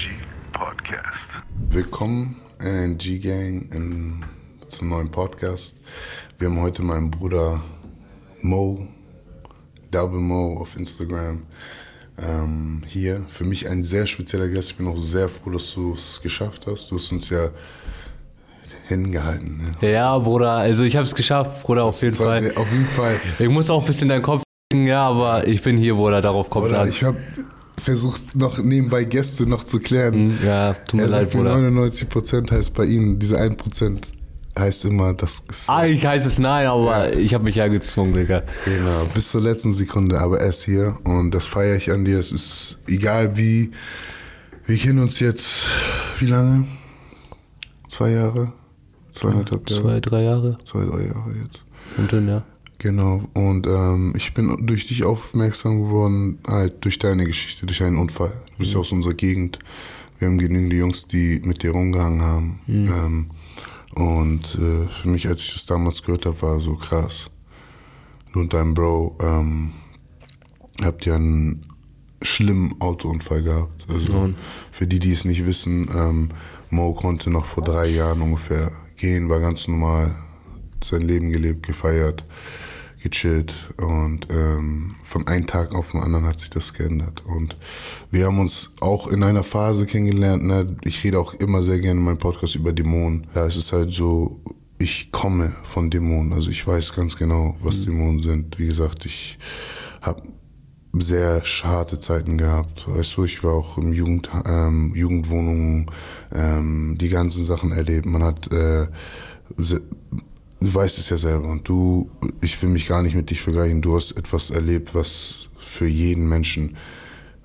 NNG Podcast. Willkommen NNG Gang in, zum neuen Podcast. Wir haben heute meinen Bruder Mo, Double Mo auf Instagram, ähm, hier. Für mich ein sehr spezieller Gast. Ich bin auch sehr froh, dass du es geschafft hast. Du hast uns ja hingehalten. Ne? Ja, Bruder, also ich habe es geschafft, Bruder, auf jeden Fall. Auf jeden Fall. Ich muss auch ein bisschen deinen Kopf ja, aber ich bin hier, Bruder, darauf kommt es an. ich habe versucht, noch nebenbei Gäste noch zu klären. Ja, tut mir Er leid, sagt, mir Bruder. 99% heißt bei Ihnen, diese 1% heißt immer, das ist Eigentlich heißt es nein, aber ich habe mich ja gezwungen, Digga. Genau, bis zur letzten Sekunde, aber er ist hier und das feiere ich an dir. Es ist egal wie, wir kennen uns jetzt, wie lange? Zwei Jahre? Zweieinhalb Jahre? Zwei, drei Jahre Zwei, drei Jahre jetzt. und dann, ja. Genau, und ähm, ich bin durch dich aufmerksam geworden, halt durch deine Geschichte, durch einen Unfall. Du bist ja aus unserer Gegend. Wir haben genügend Jungs, die mit dir rumgehangen haben. Ähm, und äh, für mich, als ich das damals gehört habe, war so krass. Du und dein Bro ähm, habt ja einen schlimmen Autounfall gehabt. Also für die, die es nicht wissen, ähm, Mo konnte noch vor drei Jahren ungefähr gehen, war ganz normal, sein Leben gelebt, gefeiert, gechillt und ähm, von einem Tag auf den anderen hat sich das geändert. Und wir haben uns auch in einer Phase kennengelernt. Ne? Ich rede auch immer sehr gerne in meinem Podcast über Dämonen. Da ist es halt so, ich komme von Dämonen. Also ich weiß ganz genau, was Dämonen sind. Wie gesagt, ich habe sehr harte Zeiten gehabt. Weißt du, ich war auch im Jugend, ähm, Jugendwohnungen, ähm, die ganzen Sachen erlebt. Man hat, äh, du weißt es ja selber und du, ich will mich gar nicht mit dich vergleichen. Du hast etwas erlebt, was für jeden Menschen,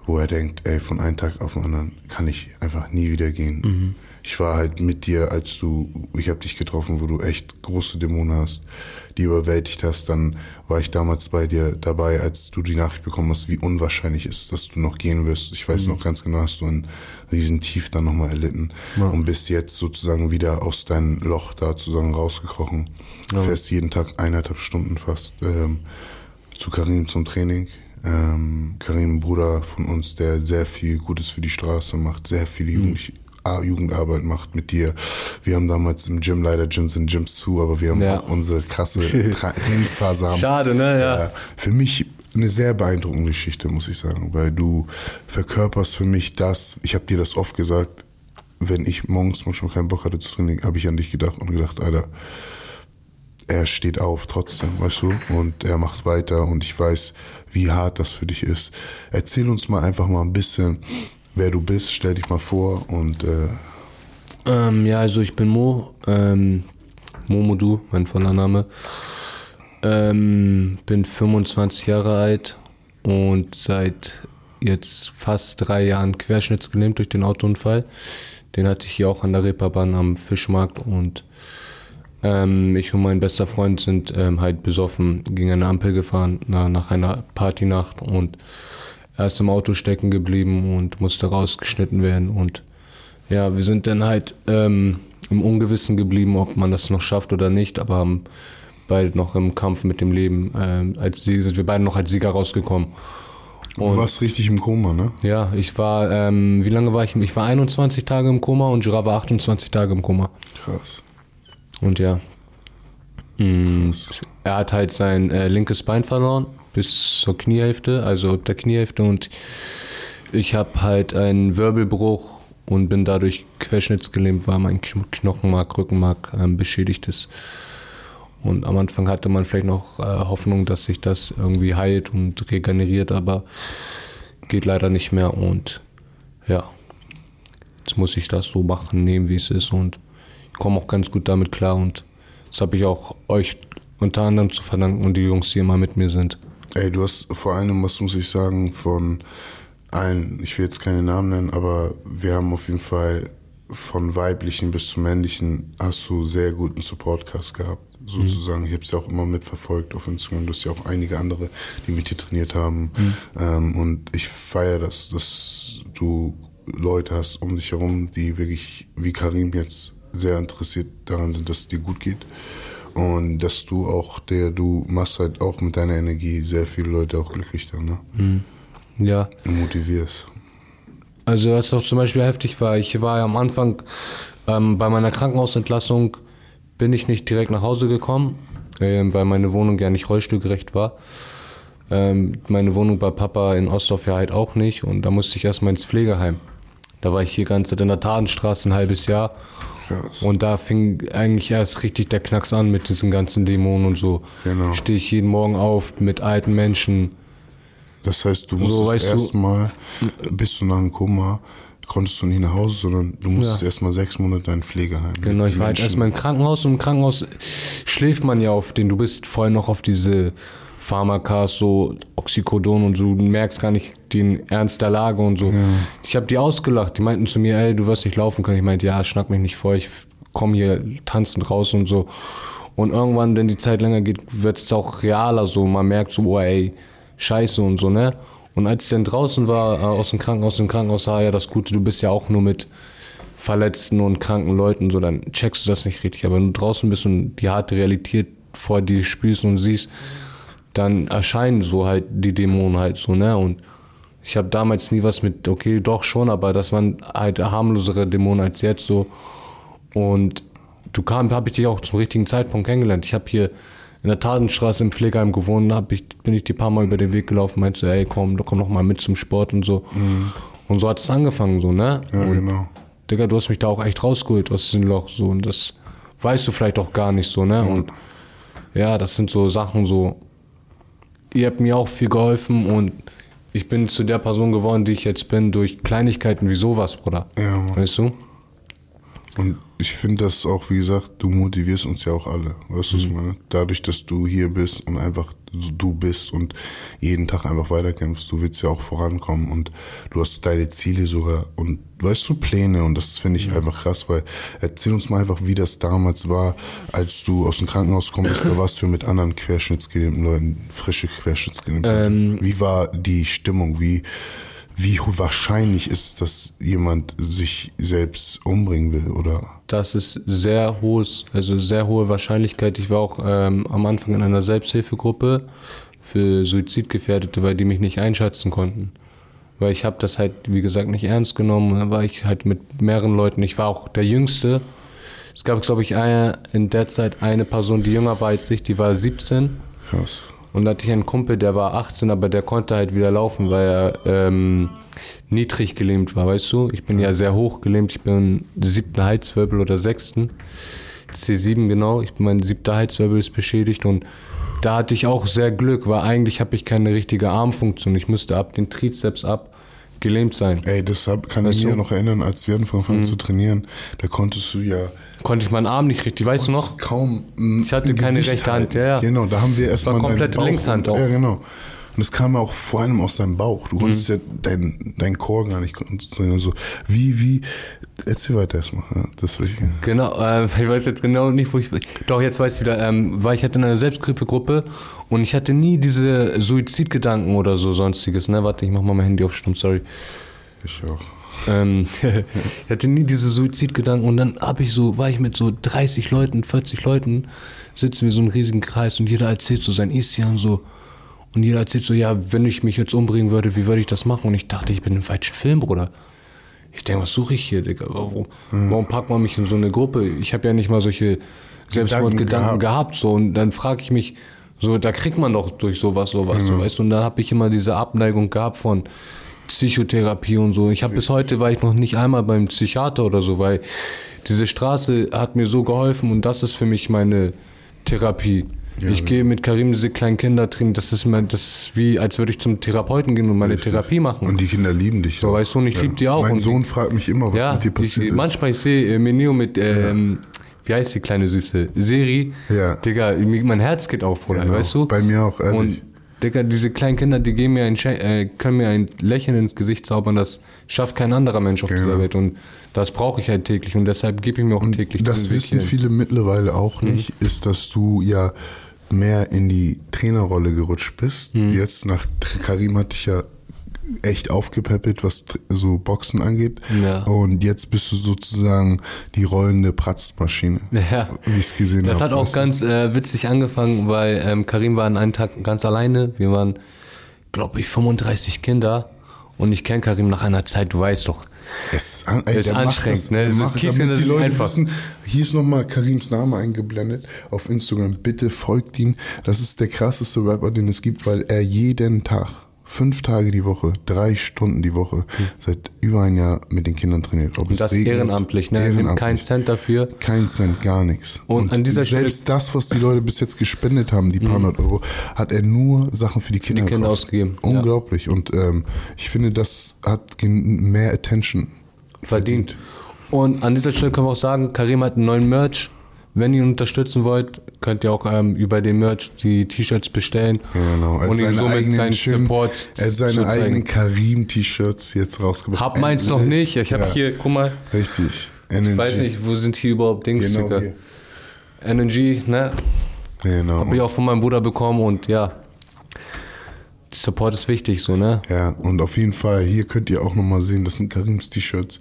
wo er denkt, ey, von einem Tag auf den anderen kann ich einfach nie wieder gehen. Ich war halt mit dir, als du, ich habe dich getroffen, wo du echt große Dämonen hast, die überwältigt hast. Dann war ich damals bei dir dabei, als du die Nachricht bekommen hast, wie unwahrscheinlich es ist, dass du noch gehen wirst. Ich weiß noch ganz genau, hast du ein riesen Tief dann nochmal erlitten und bist jetzt sozusagen wieder aus deinem Loch da sozusagen rausgekrochen. Fährst jeden Tag eineinhalb Stunden fast ähm, zu Karim zum Training. Ähm, Karim, ein Bruder von uns, der sehr viel Gutes für die Straße macht, sehr viel Jugend A- Jugendarbeit macht mit dir. Wir haben damals im Gym, leider Gyms sind Gyms zu, aber wir haben Ja. auch unsere krasse Tra Trainingsphase haben. Schade, ne? Ja. Ja, für mich eine sehr beeindruckende Geschichte, muss ich sagen, weil du verkörperst für mich das, ich habe dir das oft gesagt, wenn ich morgens manchmal keinen Bock hatte zu trainieren, habe ich an dich gedacht und gedacht, Alter, er steht auf trotzdem, weißt du, und er macht weiter und ich weiß, wie hart das für dich ist. Erzähl uns mal einfach mal ein bisschen, wer du bist, stell dich mal vor und äh, Ähm, ja, also ich bin Mo, ähm, Momodu, mein voller Name. Ähm, bin 25 Jahre alt und seit jetzt fast drei Jahren querschnittsgelähmt durch den Autounfall. Den hatte ich hier auch an der Reeperbahn am Fischmarkt und ähm, ich und mein bester Freund sind ähm, halt besoffen gegen eine Ampel gefahren na, nach einer Partynacht und er ist im Auto stecken geblieben und musste rausgeschnitten werden und ja, wir sind dann halt ähm, im Ungewissen geblieben, ob man das noch schafft oder nicht, aber haben beide noch im Kampf mit dem Leben, ähm, als Sieger, sind wir beide noch als Sieger rausgekommen. du warst richtig im Koma, ne? Ja, ich war, ähm, wie lange war ich? Ich war 21 Tage im Koma und Girard war 28 Tage im Koma. Krass. Und ja, mm, Krass. er hat halt sein äh, linkes Bein verloren bis zur Kniehälfte, also der Kniehälfte und ich habe halt einen Wirbelbruch und bin dadurch querschnittsgelähmt, weil mein Kn- Knochenmark, Rückenmark ähm, beschädigt ist. Und am Anfang hatte man vielleicht noch äh, Hoffnung, dass sich das irgendwie heilt und regeneriert, aber geht leider nicht mehr und ja, jetzt muss ich das so machen, nehmen, wie es ist und ich komme auch ganz gut damit klar und das habe ich auch euch unter anderem zu verdanken und die Jungs, die immer mit mir sind. Ey, du hast vor allem, was muss ich sagen, von allen, ich will jetzt keine Namen nennen, aber wir haben auf jeden Fall von weiblichen bis zu männlichen, hast du sehr guten Supportcast gehabt, sozusagen. Ich habe es ja auch immer mitverfolgt auf Instagram. Du hast ja auch einige andere, die mit dir trainiert haben. Ähm, und ich feiere das, dass du Leute hast um dich herum, die wirklich, wie Karim jetzt, sehr interessiert daran sind, dass es dir gut geht. Und dass du auch, der, du machst halt auch mit deiner Energie sehr viele Leute auch glücklich dann, ne? Ja, Und motivierst. Also was doch zum Beispiel heftig war, ich war ja am Anfang ähm, bei meiner Krankenhausentlassung bin ich nicht direkt nach Hause gekommen, ähm, weil meine Wohnung ja nicht rollstuhlgerecht war. Ähm, meine Wohnung bei Papa in Ostdorf ja halt auch nicht und da musste ich erstmal ins Pflegeheim. Da war ich hier ganz in der Tatenstraße ein halbes Jahr Krass. und da fing eigentlich erst richtig der Knacks an mit diesen ganzen Dämonen und so. Genau. Stehe ich jeden Morgen auf mit alten Menschen. Das heißt, du musstest weißt du- erstmal, bis du nach dem Koma, konntest du nicht nach Hause, sondern du musstest erstmal sechs Monate in ein Pflegeheim. Genau, ich war halt erstmal im Krankenhaus und im Krankenhaus schläft man ja auf den, du bist vorher noch auf diese Pharmakas, so Oxycodon und so, du merkst gar nicht den Ernst der Lage und so. Ich habe die ausgelacht, die meinten zu mir, ey, du wirst nicht laufen können. Ich meinte, ja, schnack mich nicht vor, ich komme hier tanzend raus und so. Und irgendwann, wenn die Zeit länger geht, wird es auch realer so. Man merkt so, oh ey, scheiße und so, ne? Und als ich dann draußen war, äh, aus dem Krankenhaus, im Krankenhaus sah ja das Gute, du bist ja auch nur mit verletzten und kranken Leuten, so, dann checkst du das nicht richtig. Aber wenn du draußen bist und die harte Realität vor dir spürst und siehst, dann erscheinen so halt die Dämonen halt so, ne? Und ich habe damals nie was mit, okay, doch schon, aber das waren halt harmlosere Dämonen als jetzt so. Und du kam, habe ich dich auch zum richtigen Zeitpunkt kennengelernt. Ich habe hier in der Tatenstraße im Pflegeheim gewohnt, hab ich, bin ich die paar Mal über den Weg gelaufen, meinte so, ey, komm, komm noch mal mit zum Sport und so. Und so hat es angefangen, so, ne? Ja, und, genau. Digga, du hast mich da auch echt rausgeholt aus diesem Loch, so, und das weißt du vielleicht auch gar nicht so, ne? Und ja, das sind so Sachen, so, ihr habt mir auch viel geholfen und ich bin zu der Person geworden, die ich jetzt bin, durch Kleinigkeiten wie sowas, Bruder. Ja, Mann. Weißt du? Und ich finde das auch, wie gesagt, du motivierst uns ja auch alle. Weißt du, was ich Mhm. meine? Dadurch, dass du hier bist und einfach so du bist und jeden Tag einfach weiterkämpfst, du willst ja auch vorankommen und du hast deine Ziele sogar und weißt du, Pläne und das finde ich einfach krass, weil erzähl uns mal einfach, wie das damals war, als du aus dem Krankenhaus kommst, da warst du mit anderen querschnittsgelähmten Leuten, frische querschnittsgelähmte. Ähm, wie war die Stimmung? Wie, wie wahrscheinlich ist, dass jemand sich selbst umbringen will, oder? Das ist sehr hohes, also sehr hohe Wahrscheinlichkeit. Ich war auch ähm, am Anfang in einer Selbsthilfegruppe für Suizidgefährdete, weil die mich nicht einschätzen konnten. Weil ich habe das halt, wie gesagt, nicht ernst genommen. Dann war ich halt mit mehreren Leuten. Ich war auch der Jüngste. Es gab, glaube ich, eine, in der Zeit eine Person, die jünger war als ich, die war 17. Krass. Und da hatte ich einen Kumpel, der war 18, aber der konnte halt wieder laufen, weil er ähm, niedrig gelähmt war, weißt du? Ich bin ja sehr hoch gelähmt, ich bin siebten Halswirbel oder sechsten. C7 genau, ich bin mein siebter Halswirbel ist beschädigt und da hatte ich auch sehr Glück, weil eigentlich habe ich keine richtige Armfunktion. Ich musste ab den Trizeps ab gelähmt sein. Ey, deshalb kann Weißt ich mich? Mhm. ja noch erinnern, als wir angefangen haben zu trainieren, da konntest du ja Konnte ich meinen Arm nicht richtig, weißt du noch? kaum mm, Ich hatte ein keine Gewicht rechte Hand, ja, ja. Genau, da haben wir erstmal War komplette Linkshand auch. Ja, genau. Und es kam ja auch vor allem aus deinem Bauch. Du konntest Mhm. ja dein, dein Chor gar nicht konzentrieren. Also, wie, wie, erzähl weiter erstmal. Ja, das will ich. Genau, äh, ich weiß jetzt genau nicht, wo ich. Doch, jetzt weiß ich wieder, ähm, weil ich hatte in einer Selbsthilfegruppe und ich hatte nie diese Suizidgedanken oder so sonstiges, ne? Warte, ich mach mal mein Handy auf Stumm, sorry. Ich auch. Ähm, ich hatte nie diese Suizidgedanken und dann hab ich so, war ich mit so 30 Leuten, 40 Leuten, sitzen wir so einen riesigen Kreis und jeder erzählt so sein Isja und so. Und jeder erzählt so, ja, wenn ich mich jetzt umbringen würde, wie würde ich das machen? Und ich dachte, ich bin im falschen Film, Bruder. Ich denke, was suche ich hier, Digga? Warum, warum packt man mich in so eine Gruppe? Ich habe ja nicht mal solche Selbstmordgedanken gehabt. gehabt. so. Und dann frage ich mich, so, da kriegt man doch durch sowas sowas, so, weißt du? Und da habe ich immer diese Abneigung gehabt von Psychotherapie und so. Ich habe bis heute war ich noch nicht einmal beim Psychiater oder so, weil diese Straße hat mir so geholfen und das ist für mich meine Therapie. Ich gehe mit Karim diese kleinen Kinder drin, das ist mein, das ist wie, als würde ich zum Therapeuten gehen und meine Therapie machen. Und die Kinder lieben dich. So, auch. weißt du, und ich lieb die auch. Mein Und Sohn die- fragt mich immer, was ja, mit dir ich, passiert ist. manchmal ich sehe äh, Menio mit, ähm, wie heißt die kleine Süße? Seri. Ja. Digga, mein Herz geht auf, Bruder, Genau. weißt du? Bei mir auch, ehrlich. Und Digga, diese kleinen Kinder, die geben mir ein, äh, können mir ein Lächeln ins Gesicht zaubern, das schafft kein anderer Mensch auf dieser Welt. Und das brauche ich halt täglich und deshalb gebe ich mir auch täglich Das wissen viele mittlerweile auch Mhm. nicht, ist, dass du ja mehr in die Trainerrolle gerutscht bist. Mhm. Jetzt nach Karim hat dich ja echt aufgepäppelt, was so Boxen angeht. Ja. Und jetzt bist du sozusagen die rollende Pratzmaschine. Ja. Wie ich es gesehen habe. Das hat auch ganz äh, witzig angefangen, weil ähm, Karim war an einem Tag ganz alleine. Wir waren, glaube ich, 35 Kinder. Und ich kenne Karim nach einer Zeit, du weißt doch. Es ist, an, ey, Ist anstrengend, das, ne? Es ist macht, Kiesling, damit die ist Leute einfach. wissen, hier ist nochmal Karims Name eingeblendet auf Instagram. Bitte folgt ihm. Das ist der krasseste Rapper, den es gibt, weil er jeden Tag, fünf Tage die Woche, drei Stunden die Woche, seit über ein Jahr mit den Kindern trainiert. Ob es Das regnet, ehrenamtlich, ne? Er nimmt keinen ehrenamtlich. Cent dafür. Kein Cent, gar nichts. Und an dieser selbst das, was die Leute bis jetzt gespendet haben, die paar hundert Euro, hat er nur Sachen für die Kinder, Mhm. Kinder ausgegeben, ja. Unglaublich. Und ähm, ich finde, das hat mehr Attention verdient. Und an dieser Stelle können wir auch sagen, Karim hat einen neuen Merch. Wenn ihr ihn unterstützen wollt, könnt ihr auch ähm, über den Merch die T-Shirts bestellen. Genau. Er Und ihm somit seinen schönen- Support Er hat seine zu zeigen. eigenen Karim-T-Shirts jetzt rausgebracht. Hab meins noch Endlich. nicht. Ich habe Ja, hier, guck mal, Richtig. ich weiß nicht, wo sind hier überhaupt Dings, Genau hier. Energy, ne? Genau. Hab ich auch von meinem Bruder bekommen und ja. Support ist wichtig, so, ne? Ja, und auf jeden Fall, hier könnt ihr auch nochmal sehen, das sind Karims T-Shirts.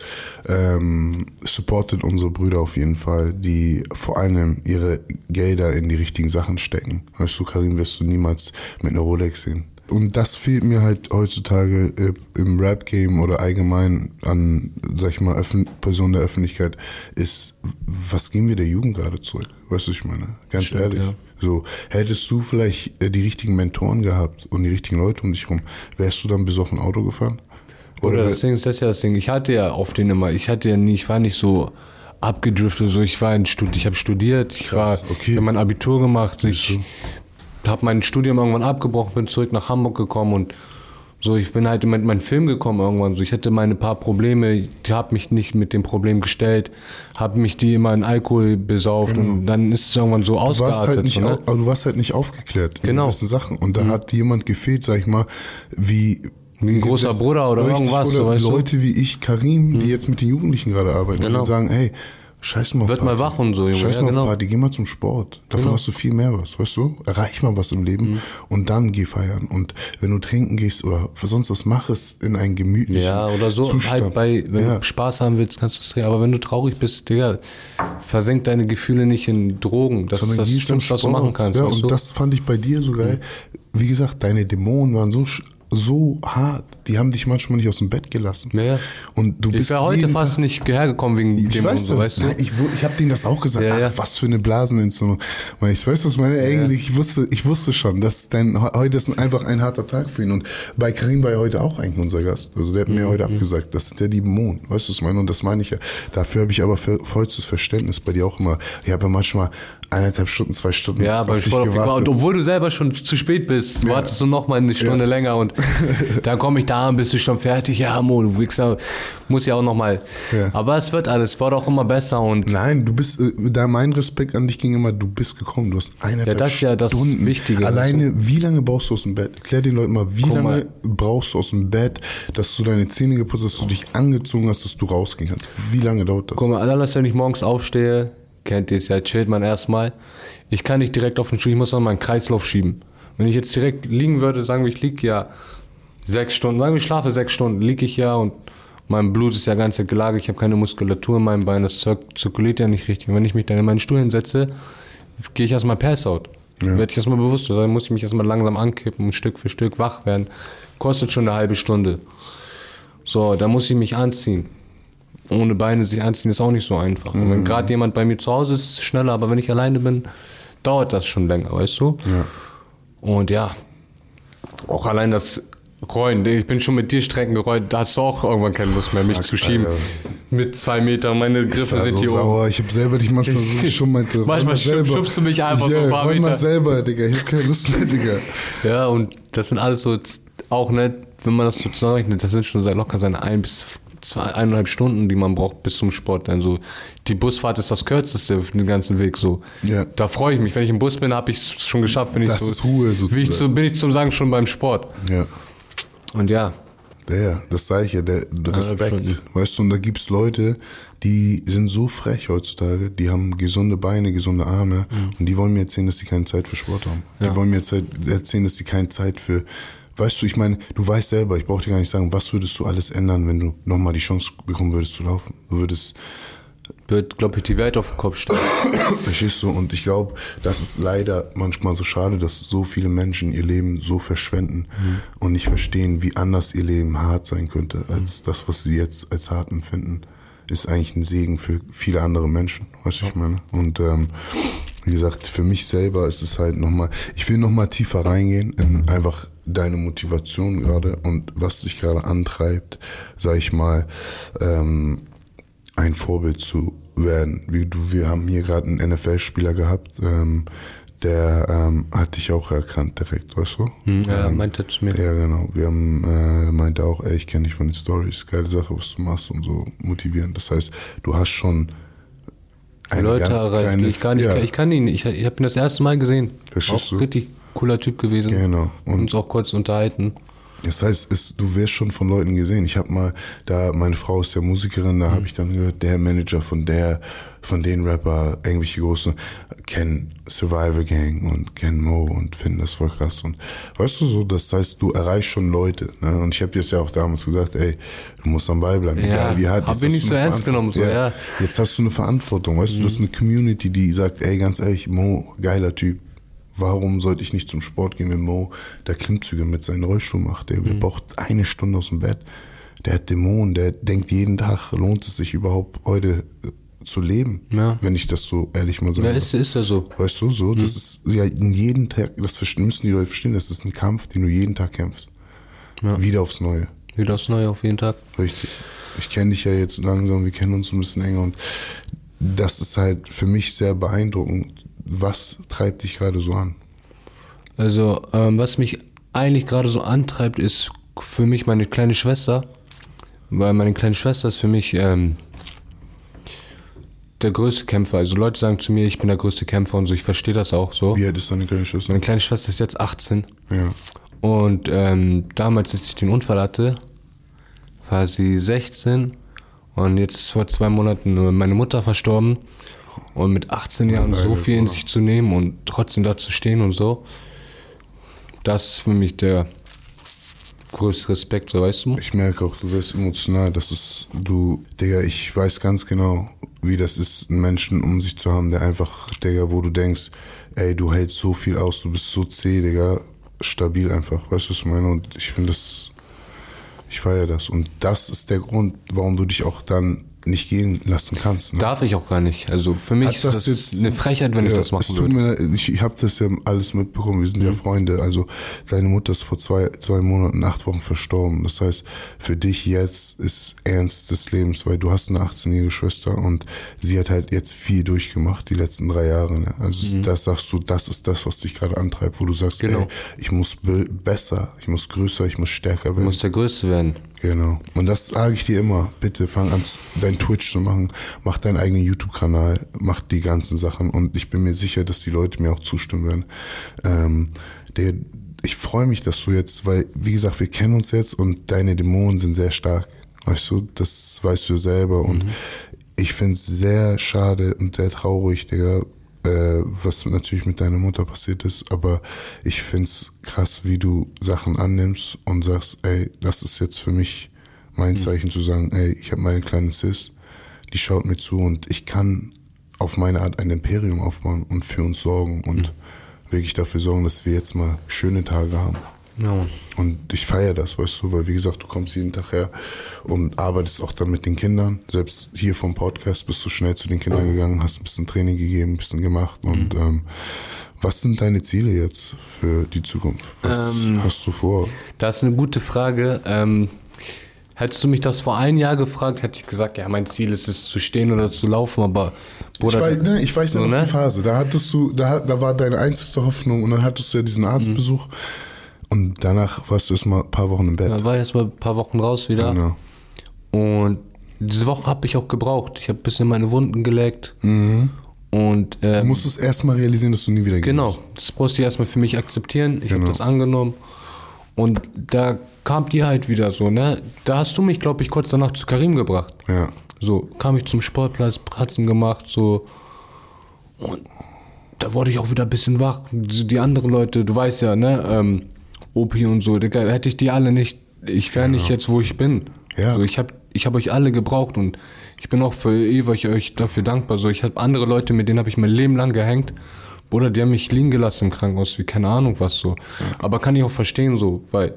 Ähm, supportet unsere Brüder auf jeden Fall, die vor allem ihre Gelder in die richtigen Sachen stecken. Weißt du, Karim wirst du niemals mit einer Rolex sehen. Und das fehlt mir halt heutzutage äh, im Rap-Game oder allgemein an, sag ich mal, Öffn Personen der Öffentlichkeit, ist, was geben wir der Jugend gerade zurück? Weißt du, was ich meine? Ganz Stimmt, ehrlich. ja. So, hättest du vielleicht äh, die richtigen Mentoren gehabt und die richtigen Leute um dich rum, wärst du dann besoffen Auto gefahren? Oder das Ding ist das ja das Ding. Ich hatte ja auf den immer, ich hatte ja nie, ich war nicht so abgedriftet, so ich war ein Stud ich habe studiert, ich Krass, war, okay. ich habe mein Abitur gemacht, ich habe mein Studium irgendwann abgebrochen, bin zurück nach Hamburg gekommen und so, ich bin halt mit meinem Film gekommen irgendwann. So, ich hatte meine paar Probleme, ich habe mich nicht mit dem Problem gestellt, habe mich die immer in Alkohol besauft und dann ist es irgendwann so Du warst, ausgeartet. halt nicht, so, ne? au- aber du warst halt nicht aufgeklärt in Genau. gewissen Sachen. Und da hat jemand gefehlt, sag ich mal, wie... Wie ein großer Bruder oder irgendwas, Oder so, weißt du? Mhm. Leute wie ich, Karim, die jetzt mit den Jugendlichen gerade arbeiten Genau. und die sagen, hey, scheiß mal auf Wird mal Party. wach und so, Junge. Scheiß Ja, mal genau. auf Party, geh mal zum Sport. Davon hast du viel mehr was, weißt du? Erreich mal was im Mhm. Leben und dann geh feiern. Und wenn du trinken gehst oder für sonst was, mach es in einen gemütlichen Ja, oder so. Zustand. Halt bei, wenn ja. du Spaß haben willst, kannst du es drehen. Aber wenn du traurig bist, Digga, versenk deine Gefühle nicht in Drogen. Das ist sondern das geh zum Schlimmste, was du machen kannst. Ja, und du? das fand ich bei dir so geil. Wie gesagt, deine Dämonen waren so, so hart. Die haben dich manchmal nicht aus dem Bett gelassen. Ja. Und du ich bist wäre heute fast Tag, nicht hergekommen wegen ich dem und weiß so, das. weißt du? Nein, ich, ich habe denen das auch gesagt. Ja, Ach, ja. was für eine Blasenentzündung. Weil ich weiß, das meine eigentlich. Ich wusste, ich wusste schon, dass dein heute ist einfach ein harter Tag für ihn. Und bei Karim war ja heute auch eigentlich unser Gast. Also der hat Mhm, mir heute abgesagt. Das sind ja die Dämonen. Weißt du, was ich meine? Und das meine ich ja. Dafür habe ich aber vollstes Verständnis bei dir auch immer. Ich habe ja manchmal eineinhalb Stunden, zwei Stunden Ja, auf beim dich Sport auf gewartet. Und obwohl du selber schon zu spät bist, wartest du noch mal eine Stunde Ja. länger und dann komme ich da und bist du schon fertig. Ja, Mo, du Wichser, muss ja auch noch mal. Ja. Aber es wird alles, wird auch immer besser und Nein, du bist, äh, da mein Respekt an dich ging immer, du bist gekommen, du hast eineinhalb Ja, das ist ja das Stunden. Wichtige, Alleine, wie lange brauchst du aus dem Bett? Klär den Leuten mal, wie Guck lange mal. brauchst du aus dem Bett, dass du deine Zähne geputzt hast, dass du dich angezogen hast, dass du rausgehen kannst? Wie lange dauert das? Guck mal, alles, wenn ich morgens aufstehe, kennt ihr es ja, chillt man erstmal. Ich kann nicht direkt auf den Stuhl, ich muss noch mal einen Kreislauf schieben. Wenn ich jetzt direkt liegen würde, sagen wir, ich liege ja sechs Stunden, sagen wir, ich schlafe sechs Stunden, liege ich ja und mein Blut ist ja ganz gelagert, ich habe keine Muskulatur in meinem Bein, das zirk zirkuliert ja nicht richtig. Und wenn ich mich dann in meinen Stuhl hinsetze, gehe ich erstmal Pass-out. Ja. Werde ich erstmal bewusst, dann muss ich mich erstmal langsam ankippen und Stück für Stück wach werden. Kostet schon eine halbe Stunde. So, da muss ich mich anziehen ohne Beine sich anziehen ist auch nicht so einfach. Und wenn gerade jemand bei mir zu Hause ist, ist es schneller, aber wenn ich alleine bin, dauert das schon länger, weißt du? Ja. Und ja, auch allein das Rollen, ich bin schon mit dir Strecken gerollt, da hast du auch irgendwann keine Lust mehr, mich zu schieben. Alter. Mit zwei Metern, meine Griffe sind so hier oben. sauer. Ich habe selber dich manchmal so geschummelt. Roll Manchmal mal selber. schubst du mich einfach so ja, ein paar roll mal Meter. selber, Digga. Ich hab keine Lust mehr, Digga. Ja, und das sind alles so, auch nicht, wenn man das so zusammenrechnet, das sind schon locker seine ein bis zwei, eineinhalb Stunden, die man braucht bis zum Sport. Dann so, die Busfahrt ist das kürzeste für den ganzen Weg so. Ja. Da freue ich mich. Wenn ich im Bus bin, habe ich es schon geschafft. Bin ich Das so, ist Ruhe wie ich sozusagen. so, bin ich zum Sagen schon beim Sport. Ja. Und ja, Ja, das sage ich ja, der, der Respekt. Weißt du, und da gibt's Leute, die sind so frech heutzutage, die haben gesunde Beine, gesunde Arme und die wollen mir erzählen, dass sie keine Zeit für Sport haben. Die Mhm. Ja. wollen mir erzählen, dass sie keine Zeit für. Weißt du, ich meine, du weißt selber, ich brauche dir gar nicht sagen, was würdest du alles ändern, wenn du nochmal die Chance bekommen würdest zu laufen? Du würdest wird, glaube ich, die Welt auf den Kopf stellen. Verstehst du? Und ich glaube, das ist leider manchmal so schade, dass so viele Menschen ihr Leben so verschwenden mhm. und nicht verstehen, wie anders ihr Leben hart sein könnte, als mhm. das, was sie jetzt als hart empfinden. Ist eigentlich ein Segen für viele andere Menschen, weißt du, ja. ich meine? Und ähm, wie gesagt, für mich selber ist es halt nochmal, ich will nochmal tiefer reingehen in einfach deine Motivation gerade und was dich gerade antreibt, sag ich mal, ähm, ein Vorbild zu werden. Wie du, wir haben hier gerade einen NFL-Spieler gehabt, ähm, der ähm, hat dich auch erkannt direkt, weißt du? Hm, ja, ähm, meinte zu mir. Ja, genau. Wir haben, äh, meinte auch, ey, ich kenne dich von den Stories, geile Sache, was du machst und so motivieren. Das heißt, du hast schon Leute kleine, ich, gar nicht, ja. ich kann ihn, ich, ich habe ihn das erste Mal gesehen. Verstehst auch du? richtig cooler Typ gewesen. Genau. Und uns auch kurz unterhalten. Das heißt, es, du wirst schon von Leuten gesehen. Ich habe mal, da meine Frau ist ja Musikerin, da mhm. habe ich dann gehört, der Manager von der, von den Rapper, irgendwelche großen, kennen Survivor Gang und kennen Mo und finden das voll krass. Und weißt du so, das heißt, du erreichst schon Leute. Ne? Und ich habe dir das ja auch damals gesagt, ey, du musst am Ball bleiben. Ja, Egal, wie hart. Hab ich nicht so ernst genommen. So, ja. ja. Jetzt hast du eine Verantwortung, weißt mhm. du, das ist eine Community, die sagt, ey, ganz ehrlich, Mo, geiler Typ Warum sollte ich nicht zum Sport gehen, wenn Mo der Klimmzüge mit seinem Rollstuhl macht? Der mhm. braucht eine Stunde aus dem Bett. Der hat Dämonen, der denkt jeden Tag, lohnt es sich überhaupt heute äh, zu leben, ja. wenn ich das so ehrlich mal sage. Ja, ist, ist ja so. Weißt du, so, mhm. das ist ja in jeden Tag, das müssen die Leute verstehen, das ist ein Kampf, den du jeden Tag kämpfst. Ja. Wieder aufs Neue. Wieder aufs Neue auf jeden Tag. Richtig. Ich kenne dich ja jetzt langsam, wir kennen uns ein bisschen enger und das ist halt für mich sehr beeindruckend, was treibt dich gerade so an? Also, ähm, was mich eigentlich gerade so antreibt, ist für mich meine kleine Schwester. Weil meine kleine Schwester ist für mich ähm, der größte Kämpfer. Also Leute sagen zu mir, ich bin der größte Kämpfer und so. Ich verstehe das auch so. Wie alt ist deine kleine Schwester? Meine kleine Schwester ist jetzt 18. Ja. Und ähm, damals, als ich den Unfall hatte, war sie 16. Und jetzt vor zwei Monaten meine Mutter verstorben. Und mit 18 Jahren ja, so viel in sich zu nehmen und trotzdem da zu stehen und so, das ist für mich der größte Respekt, so weißt du? Ich merke auch, du wirst emotional. Das ist, du, Digga, ich weiß ganz genau, wie das ist, einen Menschen um sich zu haben, der einfach, Digga, wo du denkst, ey, du hältst so viel aus, du bist so zäh, Digga, stabil einfach, weißt du, was ich meine? Und ich finde das, ich feiere das. Und das ist der Grund, warum du dich auch dann nicht gehen lassen kannst. Ne? Darf ich auch gar nicht. Also für mich Hat ist das, jetzt, eine Frechheit, wenn ja, ich das machen würde. Mir, ich ich habe das ja alles mitbekommen, wir sind mhm. ja Freunde. Also deine Mutter ist vor zwei, zwei Monaten, acht Wochen verstorben. Das heißt, für dich jetzt ist Ernst des Lebens, weil du hast eine 18-jährige Schwester und sie hat halt jetzt viel durchgemacht, die letzten drei Jahre. Ne? Also mhm. das sagst du, das ist das, was dich gerade antreibt, wo du sagst, genau. ey, ich muss besser, ich muss größer, ich muss stärker werden. Du musst der Größte werden. Genau. Und das sage ich dir immer. Bitte fang an, dein Twitch zu machen. Mach deinen eigenen YouTube-Kanal. Mach die ganzen Sachen. Und ich bin mir sicher, dass die Leute mir auch zustimmen werden. Ähm, der, ich freue mich, dass du jetzt, weil, wie gesagt, wir kennen uns jetzt und deine Dämonen sind sehr stark. Weißt du, das weißt du selber. Und mhm. ich finde es sehr schade und sehr traurig, Digga, äh, was natürlich mit deiner Mutter passiert ist, aber ich find's krass, wie du Sachen annimmst und sagst, ey, das ist jetzt für mich mein mhm. Zeichen mhm. zu sagen, ey, ich habe meine kleine Sis, die schaut mir zu und ich kann auf meine Art ein Imperium aufbauen und für uns sorgen und mhm. wirklich dafür sorgen, dass wir jetzt mal schöne Tage haben. Ja. Und ich feiere das, weißt du, weil wie gesagt, du kommst jeden Tag her und arbeitest auch dann mit den Kindern. Selbst hier vom Podcast bist du schnell zu den Kindern gegangen, hast ein bisschen Training gegeben, ein bisschen gemacht. Mhm. Und ähm, was sind deine Ziele jetzt für die Zukunft? Was ähm, hast du vor? Das ist eine gute Frage. Ähm, hättest du mich das vor einem Jahr gefragt, hätte ich gesagt, ja, mein Ziel ist es zu stehen oder zu laufen, aber Bruder, ich weiß, ne, ich weiß so, ja noch ne? die Phase. Da hattest du, da, da war deine einzige Hoffnung und dann hattest du ja diesen Arztbesuch. Mhm. Und danach warst du erst mal ein paar Wochen im Bett. Da war ich erst mal ein paar Wochen raus wieder. Genau. Und diese Woche habe ich auch gebraucht. Ich habe ein bisschen meine Wunden geleckt. Mhm. Und, ähm, du musstest erstmal realisieren, dass du nie wieder gehst. Genau, das musste ich erstmal für mich akzeptieren. Ich genau. habe das angenommen. Und da kam die halt wieder so, ne? Da hast du mich, glaube ich, kurz danach zu Karim gebracht. Ja. So, kam ich zum Sportplatz, Pratzen gemacht, so. Und da wurde ich auch wieder ein bisschen wach. Die anderen Leute, du weißt ja, ne? Ähm, Opi und so, Digga, hätte ich die alle nicht, ich wäre genau. nicht jetzt, wo ich bin. Ja. So, ich habe ich habe euch alle gebraucht und ich bin auch für ewig euch dafür dankbar. So, ich habe andere Leute, mit denen habe ich mein Leben lang gehängt. Bruder, die haben mich liegen gelassen im Krankenhaus, wie keine Ahnung was so. Aber kann ich auch verstehen so, weil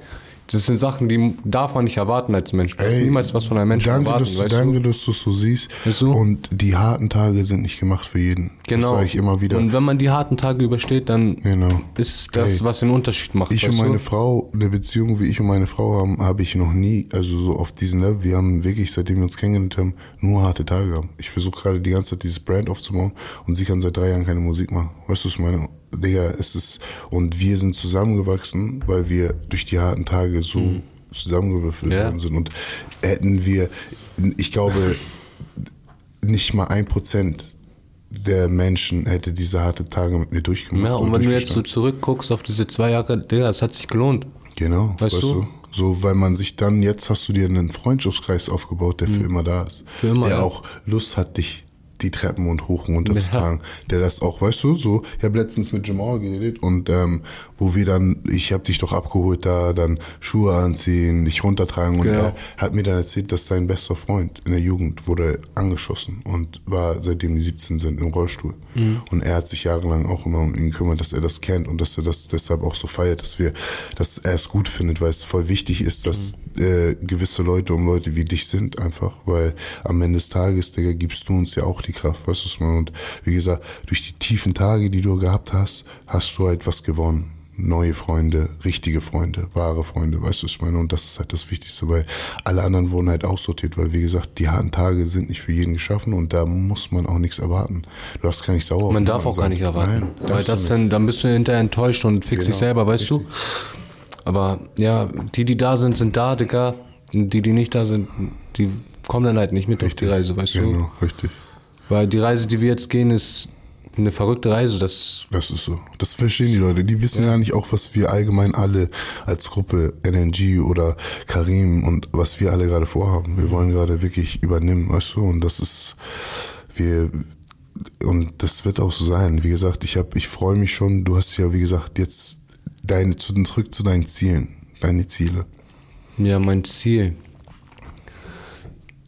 das sind Sachen, die darf man nicht erwarten als Mensch. Du Ey, niemals was von einem Menschen danke, erwarten, dass, du- weißt danke, du? dass du es so siehst. Weißt du? Und die harten Tage sind nicht gemacht für jeden. Genau. Das sage ich immer wieder. Und wenn man die harten Tage übersteht, dann Genau. ist das, Ey, was den Unterschied macht. Ich und meine du? Frau, eine Beziehung wie ich und meine Frau haben, habe ich noch nie, also so auf diesem Level, wir haben wirklich, seitdem wir uns kennengelernt haben, nur harte Tage gehabt. Ich versuche gerade die ganze Zeit dieses Brand aufzubauen und sie kann seit drei Jahren keine Musik machen. Weißt du, was ich meine? Digga, es ist, und wir sind zusammengewachsen, weil wir durch die harten Tage so zusammengewürfelt Ja. worden sind. Und hätten wir, ich glaube, nicht mal ein Prozent der Menschen hätte diese harte Tage mit mir durchgemacht. Ja, und wenn du jetzt so zurückguckst auf diese zwei Jahre, Digga, das hat sich gelohnt. Genau, Weißt weißt, du? du? So, weil man sich dann, jetzt hast du dir einen Freundschaftskreis aufgebaut, der für immer da ist. Mhm. Für immer, Der ja. auch Lust hat, dich die Treppen und hoch und runter zu tragen. Der das auch, weißt du, so, ich habe letztens mit Jamal geredet und ähm, wo wir dann, ich habe dich doch abgeholt da, dann Schuhe anziehen, dich runtertragen und Genau. er hat mir dann erzählt, dass sein bester Freund in der Jugend wurde angeschossen und war seitdem die 17 sind im Rollstuhl. Mhm. Und er hat sich jahrelang auch immer um ihn gekümmert, dass er das kennt und dass er das deshalb auch so feiert, dass wir, dass er es gut findet, weil es voll wichtig ist, dass Mhm. äh, gewisse Leute um Leute wie dich sind einfach, weil am Ende des Tages, Digga, gibst du uns ja auch die Kraft, weißt du was man? Und wie gesagt, durch die tiefen Tage, die du gehabt hast, hast du halt was gewonnen. Neue Freunde, richtige Freunde, wahre Freunde, weißt du, was ich meine? Und das ist halt das Wichtigste, weil alle anderen wurden halt aussortiert, weil wie gesagt, die harten Tage sind nicht für jeden geschaffen und da muss man auch nichts erwarten. Du darfst gar nicht sauer Man darf auch gar sein. nicht erwarten. Nein, weil das dann, dann bist du hinterher enttäuscht und dich Genau, selber, weißt du? Aber ja, die, die da sind, sind da, Digga. Die, die nicht da sind, die kommen dann halt nicht mit auf die Reise, weißt du? Genau, richtig. Weil die Reise, die wir jetzt gehen, ist eine verrückte Reise. Das Das ist so. Das verstehen die Leute. Die wissen gar nicht auch, was wir allgemein alle als Gruppe NNG oder Karim und was wir alle gerade vorhaben. Wir wollen gerade wirklich übernehmen, weißt du? Und das ist, wir, und das wird auch so sein. Wie gesagt, ich habe, ich freue mich schon. Du hast ja, wie gesagt, jetzt deine, zu, zurück zu deinen Zielen, deine Ziele. Ja, mein Ziel.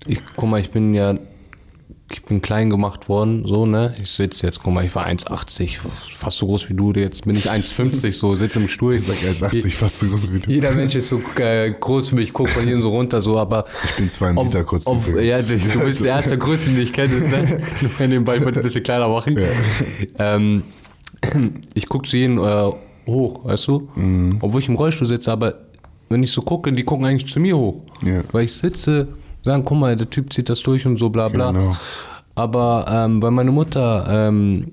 Ich, guck mal, ich bin ja, ich bin klein gemacht worden, so, ne? Ich sitze jetzt, guck mal, ich war 1,80, fast so groß wie du, jetzt bin ich 1,50, so, sitze im Stuhl. Ich sag 1,80, fast so groß wie du. Jeder Mensch ist so äh, groß für mich, guck von hier so runter, so, aber. Ich bin zwei Meter kurz Auf, übrigens. ja, du, du bist der erste Größte, den ich kenne, ne? Nur wenn den Ball ein bisschen kleiner machen. Ähm, ich gucke zu jedem äh, hoch, weißt du? Mhm. Obwohl ich im Rollstuhl sitze, aber wenn ich so gucke, die gucken eigentlich zu mir hoch. Ja. Weil ich sitze, sagen, guck mal, der Typ zieht das durch und so, bla bla. Genau. Aber ähm, weil meine Mutter, ähm,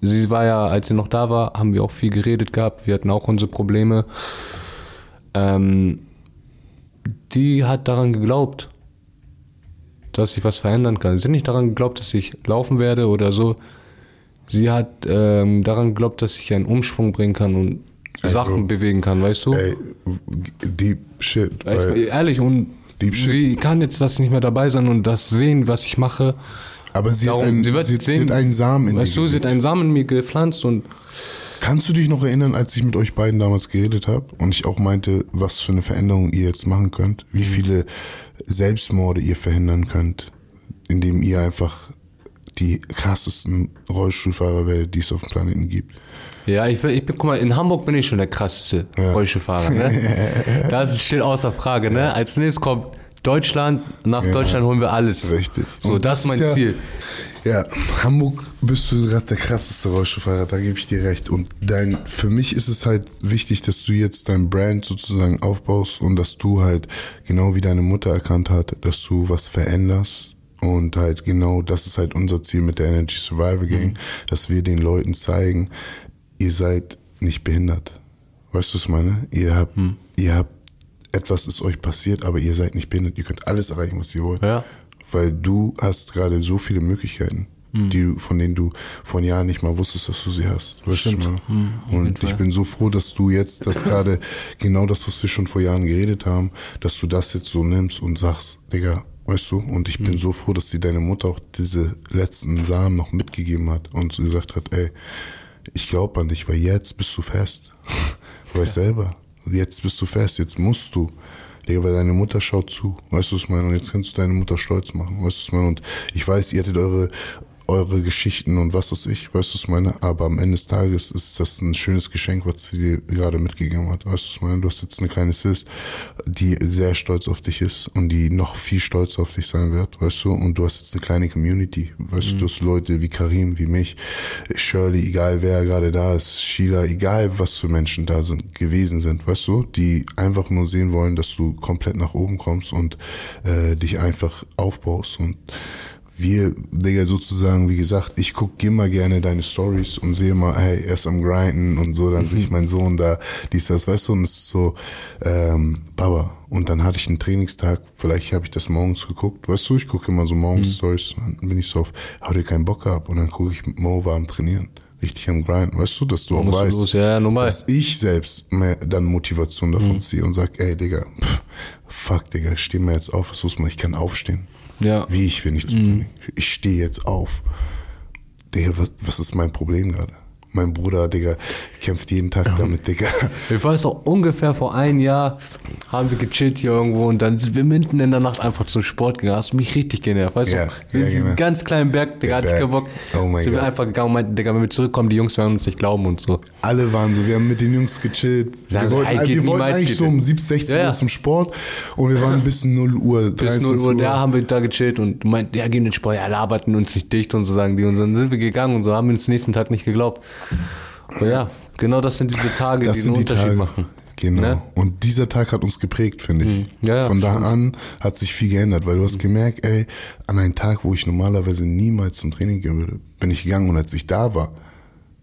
sie war ja, als sie noch da war, haben wir auch viel geredet gehabt. Wir hatten auch unsere Probleme. Ähm, die hat daran geglaubt, dass ich was verändern kann. Sie hat nicht daran geglaubt, dass ich laufen werde oder so. Sie hat ähm, daran geglaubt, dass ich einen Umschwung bringen kann und Sachen bewegen kann, weißt du? Ey, deep shit. Weil Weil, ich, ehrlich, und Shit. sie kann jetzt das nicht mehr dabei sein und das sehen, was ich mache. aber sie, hat Darum, einen, sie sie, wird sie, sehen, hat einen Samen in Weißt du, sie hat einen Samen in mir gepflanzt und Kannst du dich noch erinnern, als ich mit euch beiden damals geredet habe und ich auch meinte, was für eine Veränderung ihr jetzt machen könnt? Wie viele Selbstmorde ihr verhindern könnt, indem ihr einfach die krassesten Rollstuhlfahrer werdet, die es auf dem Planeten gibt. Ja, ich, ich bin, guck mal, in Hamburg bin ich schon der krasseste Rollstuhlfahrer. Ne? das steht außer Frage. Ne? Als nächstes kommt Deutschland, nach Deutschland holen wir alles. Richtig. So, Und das ist mein ja, Ziel. Ja, Hamburg bist du gerade der krasseste Rollstuhlfahrer, da gebe ich dir recht. Und dein, für mich ist es halt wichtig, dass du jetzt dein Brand sozusagen aufbaust und dass du halt, genau wie deine Mutter erkannt hat, dass du was veränderst. Und halt genau das ist halt unser Ziel mit der Energy Survival Gang, dass wir den Leuten zeigen, ihr seid nicht behindert. Weißt du, was ich meine? Ihr habt, ihr habt, etwas ist euch passiert, aber ihr seid nicht behindert. Ihr könnt alles erreichen, was ihr wollt. Ja. Weil du hast gerade so viele Möglichkeiten, die, du- von denen du vor Jahren nicht mal wusstest, dass du sie hast. Weißt du, was ich meine? Und ich bin so froh, dass du jetzt das gerade, genau das, was wir schon vor Jahren geredet haben, dass du das jetzt so nimmst und sagst, Digga, weißt du, und ich bin so froh, dass dir deine Mutter auch diese letzten Samen noch mitgegeben hat und gesagt hat, ey, ich glaube an dich, weil jetzt bist du fest. Du weißt selber, jetzt bist du fest, jetzt musst du Digga, weil deine Mutter schaut zu. Weißt du, was ich meine? Und jetzt kannst du deine Mutter stolz machen. Weißt du, was ich meine? Und ich weiß, ihr hattet eure, eure Geschichten und was weiß ich, weißt du, was ich meine? Aber am Ende des Tages ist das ein schönes Geschenk, was sie dir gerade mitgegeben hat. Weißt du, was ich meine? Du hast jetzt eine kleine Sis, die sehr stolz auf dich ist und die noch viel stolzer auf dich sein wird, weißt du? Und du hast jetzt eine kleine Community, weißt du? Du hast Leute wie Karim, wie mich, Shirley, egal wer gerade da ist, Sheila, egal was für Menschen da sind, gewesen sind, weißt du? Die einfach nur sehen wollen, dass du komplett nach oben kommst und äh, dich einfach aufbaust und wir, Digga, sozusagen, wie gesagt, ich gucke immer gerne deine Stories und sehe mal, hey, er ist am Grinden und so, dann sehe ich meinen Sohn da, dies, das, weißt du, und es ist so, ähm, Baba. Und dann hatte ich einen Trainingstag, vielleicht habe ich das morgens geguckt, weißt du, ich gucke immer so morgens Stories, dann bin ich so auf, hau dir keinen Bock ab und dann gucke ich, Mo war am Trainieren. Richtig am Grinden, weißt du, dass du auch du weißt, los, ja, dass ich selbst mehr dann Motivation davon ziehe und sag, ey, Digga, pff, fuck, Digga, steh mir jetzt auf, was muss man, ich kann aufstehen. Ja. Wie ich will nicht zum Training. Ich stehe jetzt auf. Digga, was, was ist mein Problem gerade? Mein Bruder, Digga, kämpft jeden Tag damit, Digga. Ich weiß auch ungefähr vor einem Jahr haben wir gechillt hier irgendwo und dann sind wir mitten in der Nacht einfach zum Sport gegangen. Hast mich richtig genervt, weißt Ja, du? Sind diesen genau. ganz kleinen Berg, Digga, hatte ich keinen Bock. Oh mein sind wir einfach gegangen und meinten, Digga, wenn wir zurückkommen, die Jungs werden uns nicht glauben und so. Alle waren so, wir haben mit den Jungs gechillt. Sagen Wir so, wollten, wir wollten eigentlich so um nicht. 17, 16 Ja, ja. Uhr zum Sport und wir waren bis 0 Uhr, Bis 13 0 Uhr. Da haben wir da gechillt und du meint, ja, gehen den Sport, ja, laberten uns nicht dicht und so sagen die. Und dann sind wir gegangen und so haben wir uns nächsten Tag nicht geglaubt. Aber ja, genau das sind diese Tage, Das die sind den die Unterschied Tage. machen. Genau. Ne? Und dieser Tag hat uns geprägt, finde ich. Ja, ja, Von da an hat sich viel geändert, weil du hast gemerkt, ey, an einem Tag, wo ich normalerweise niemals zum Training gehen würde, bin ich gegangen und als ich da war,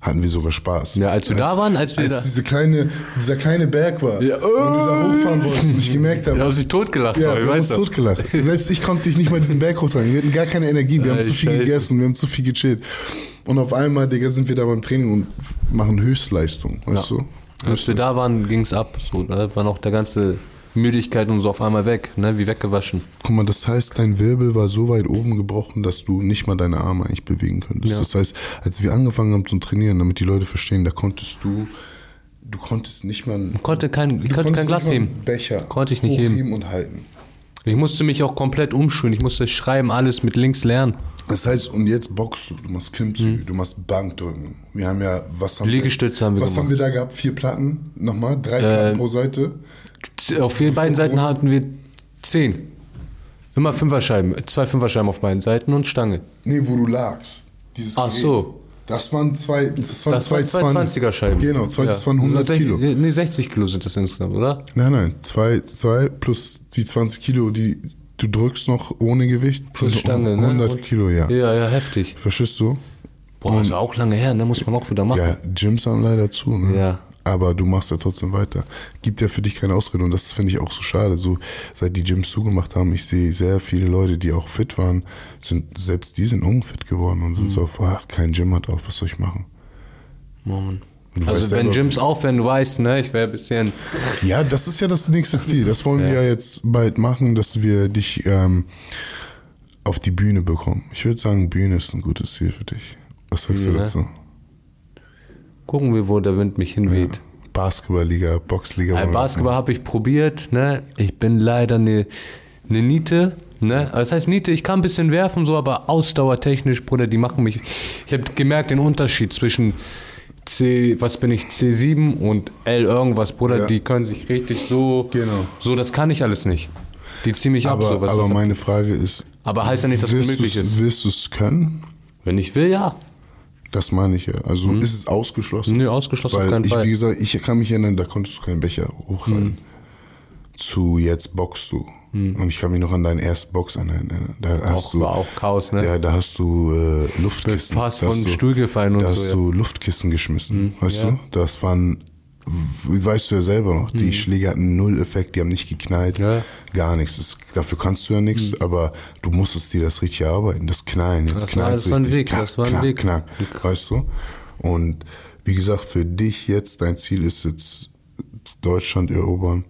hatten wir sogar Spaß. Ja, als wir da waren, als wir da- diese kleine, dieser kleine Berg war, Ja. und du da hochfahren wolltest und ich gemerkt habe, Wir haben sich totgelacht, ja, wir haben uns totgelacht. Selbst ich konnte dich nicht mal diesen Berg hochtragen. Wir hatten gar keine Energie. Wir haben Ey, zu viel Scheiße. gegessen, wir haben zu viel gechillt. Und auf einmal, Digga, sind wir da beim Training und machen Höchstleistung, weißt Ja. du? Als wir da waren, ging's ab. So, da war noch der ganze Müdigkeit und so auf einmal weg, ne? wie weggewaschen. Guck mal, das heißt, dein Wirbel war so weit oben gebrochen, dass du nicht mal deine Arme eigentlich bewegen könntest. Ja. Das heißt, als wir angefangen haben zu trainieren, damit die Leute verstehen, da konntest du, du konntest nicht mal, Konnte kein, ich konnte kein Glas heben. Becher Konnte ich nicht hochheben und halten. Ich musste mich auch komplett umschulen. Ich musste schreiben, alles mit links lernen. Das heißt, und jetzt boxst du, du machst Klimmzüge, du machst Bankdrücken. Wir haben ja, was haben Mhm. Liegestütze wir, haben wir Was gemacht. haben wir da gehabt? Vier Platten? Nochmal? Drei Äh, Platten pro Seite? Auf den beiden Seiten hatten wir zehn. Immer Fünferscheiben. Zwei Fünferscheiben auf beiden Seiten und Stange. Nee, wo du lagst. Dieses Ach Gerät. so. Das waren zwei, das waren Das zwei waren zwei 20er Scheiben. Genau, zwei, das waren 100 Sech- Kilo. Nee, 60 Kilo sind das insgesamt, oder? Nein, nein, zwei, zwei plus die 20 Kilo, die du drückst noch ohne Gewicht. Plus Stange, ne? 100 Und- Kilo, ja. Ja, ja, heftig. Verstehst du? Boah, das war auch lange her, ne? Muss man auch wieder machen. Ja, Gyms haben leider zu, ne? Ja. Aber du machst ja trotzdem weiter. Gibt ja für dich keine Ausrede und das finde ich auch so schade. So, seit die Gyms zugemacht haben, ich sehe sehr viele Leute, die auch fit waren, sind, selbst die sind unfit geworden und sind Mhm. so auf, ach, kein Gym hat auf, was soll ich machen? Du weißt Also wenn selber- Gyms aufhören, du weißt, ne? Ich wäre ein bisschen... Ja, das ist ja das nächste Ziel. Das wollen wir ja jetzt bald machen, dass wir dich ähm, auf die Bühne bekommen. Ich würde sagen, Bühne ist ein gutes Ziel für dich. Was sagst du Bühne. dazu? Gucken wir, wo der Wind mich hinweht. Basketballliga, Boxliga. Wollen wir Basketball habe ich probiert, ne? Ich bin leider eine ne Niete, ne? Also Das heißt Niete, ich kann ein bisschen werfen, so, aber ausdauertechnisch, Bruder, die machen mich. Ich habe gemerkt den Unterschied zwischen C, was bin ich, C7 und L irgendwas, Bruder, Ja. die können sich richtig so. Genau. So, das kann ich alles nicht. Die ziehen mich ab, Aber, so was aber meine Frage ist, aber heißt ja nicht, dass es möglich ist. Willst du es können? Wenn ich will, ja. Das meine ich ja. Also ist es ausgeschlossen? Nö, ausgeschlossen auf Weil keinen ich, Fall. wie gesagt, ich kann mich erinnern, da konntest du keinen Becher hochhalten. Zu jetzt boxst du. Und ich kann mich noch an deinen ersten Box erinnern. Da hast Auch, du, war auch Chaos, ne? Ja, da hast du äh, Luftkissen. da hast von du, Stuhl gefallen und da so, hast ja. du Luftkissen geschmissen, weißt ja. du? Das waren, weißt du ja selber noch, die Schläge hatten null Effekt, die haben nicht geknallt, Mhm. Ja. gar nichts. Das, dafür kannst du ja nichts, aber du musstest dir das richtig erarbeiten, das Knallen, jetzt Das war- knallt das war ein. Weg, knack, das war ein knack, Weg. Knack, weißt du? Und wie gesagt, für dich jetzt, dein Ziel ist jetzt Deutschland erobern.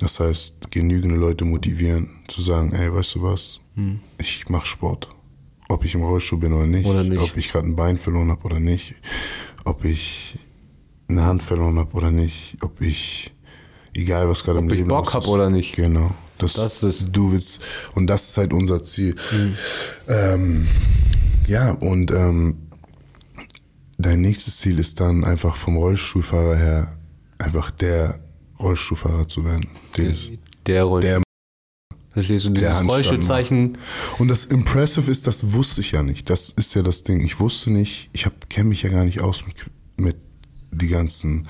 Das heißt, genügende Leute motivieren, zu sagen, ey, weißt du was, ich mach Sport. Ob ich im Rollstuhl bin oder nicht, Oder nicht. ob ich gerade ein Bein verloren habe oder nicht, ob ich eine Hand verloren habe oder nicht, ob ich Egal, was gerade im Ob ich Bock los hab ist. oder nicht. Genau. Das, Das ist- du willst, und das ist halt unser Ziel. Ähm, ja, und ähm, dein nächstes Ziel ist dann einfach vom Rollstuhlfahrer her einfach der Rollstuhlfahrer zu werden. Der. Der- Verstehst du, dieses Rollstuhlzeichen. Und das Impressive ist, das wusste ich ja nicht. Das ist ja das Ding. Ich wusste nicht, ich kenne mich ja gar nicht aus mit, mit die ganzen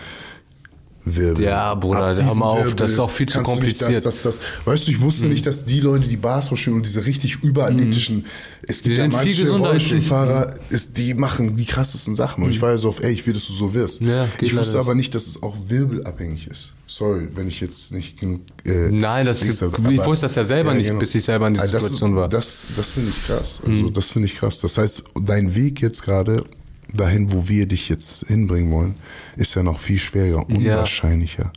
Wirbel. Ja, Bruder, hör mal auf, Wirbel das ist auch viel zu nicht kompliziert. Das, das, das, weißt du, ich wusste nicht, dass die Leute, die Basketball spielen und diese richtig überathletischen, es gibt Die ja manche. Rollstuhlfahrer, ist, die machen die krassesten Sachen. Und ich war ja so auf, ey, ich will, dass du so wirst. Ja, ich wusste leider. aber nicht, dass es auch wirbelabhängig ist. Sorry, wenn ich jetzt nicht genug. Äh, Nein, das ist- habe. ich wusste das ja selber nicht, bis ich selber in dieser Also Situation ist, war. Das, das finde ich krass. Also das finde ich krass. Das heißt, dein Weg jetzt gerade dahin, wo wir dich jetzt hinbringen wollen, ist ja noch viel schwerer, unwahrscheinlicher,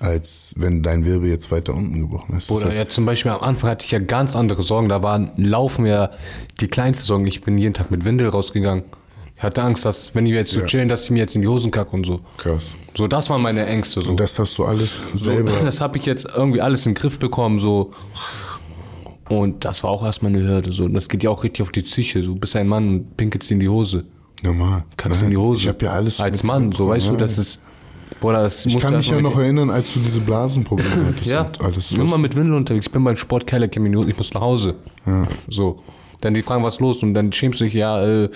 als wenn dein Wirbel jetzt weiter unten gebrochen ist. Das Oder heißt, ja, zum Beispiel am Anfang hatte ich ja ganz andere Sorgen. Da waren Laufen ja die kleinste Sorgen. Ich bin jeden Tag mit Windel rausgegangen. Ich hatte Angst, dass, wenn ich jetzt so Ja. chillen, dass ich mir jetzt in die Hosen kacke und so. krass. So, das waren meine Ängste. So. Und das hast du alles so, selber. das habe ich jetzt irgendwie alles in den Griff bekommen. So. Und das war auch erstmal eine Hürde. So. Und das geht ja auch richtig auf die Psyche. Du bist ein Mann und pinkelst in die Hose. Normal. Kackst Nein, in die Hose. Ich habe ja alles. Als Mann, so weißt du, das ist. Bruder, das Ich kann mich ja noch erinnern, als du diese Blasenprobleme hattest. Ja, alles. ich bin mal mit Windel unterwegs. Ich bin beim Sportkeller, ich muss nach Hause. So. Dann die fragen, was los? Und dann schämst du dich, ja, äh,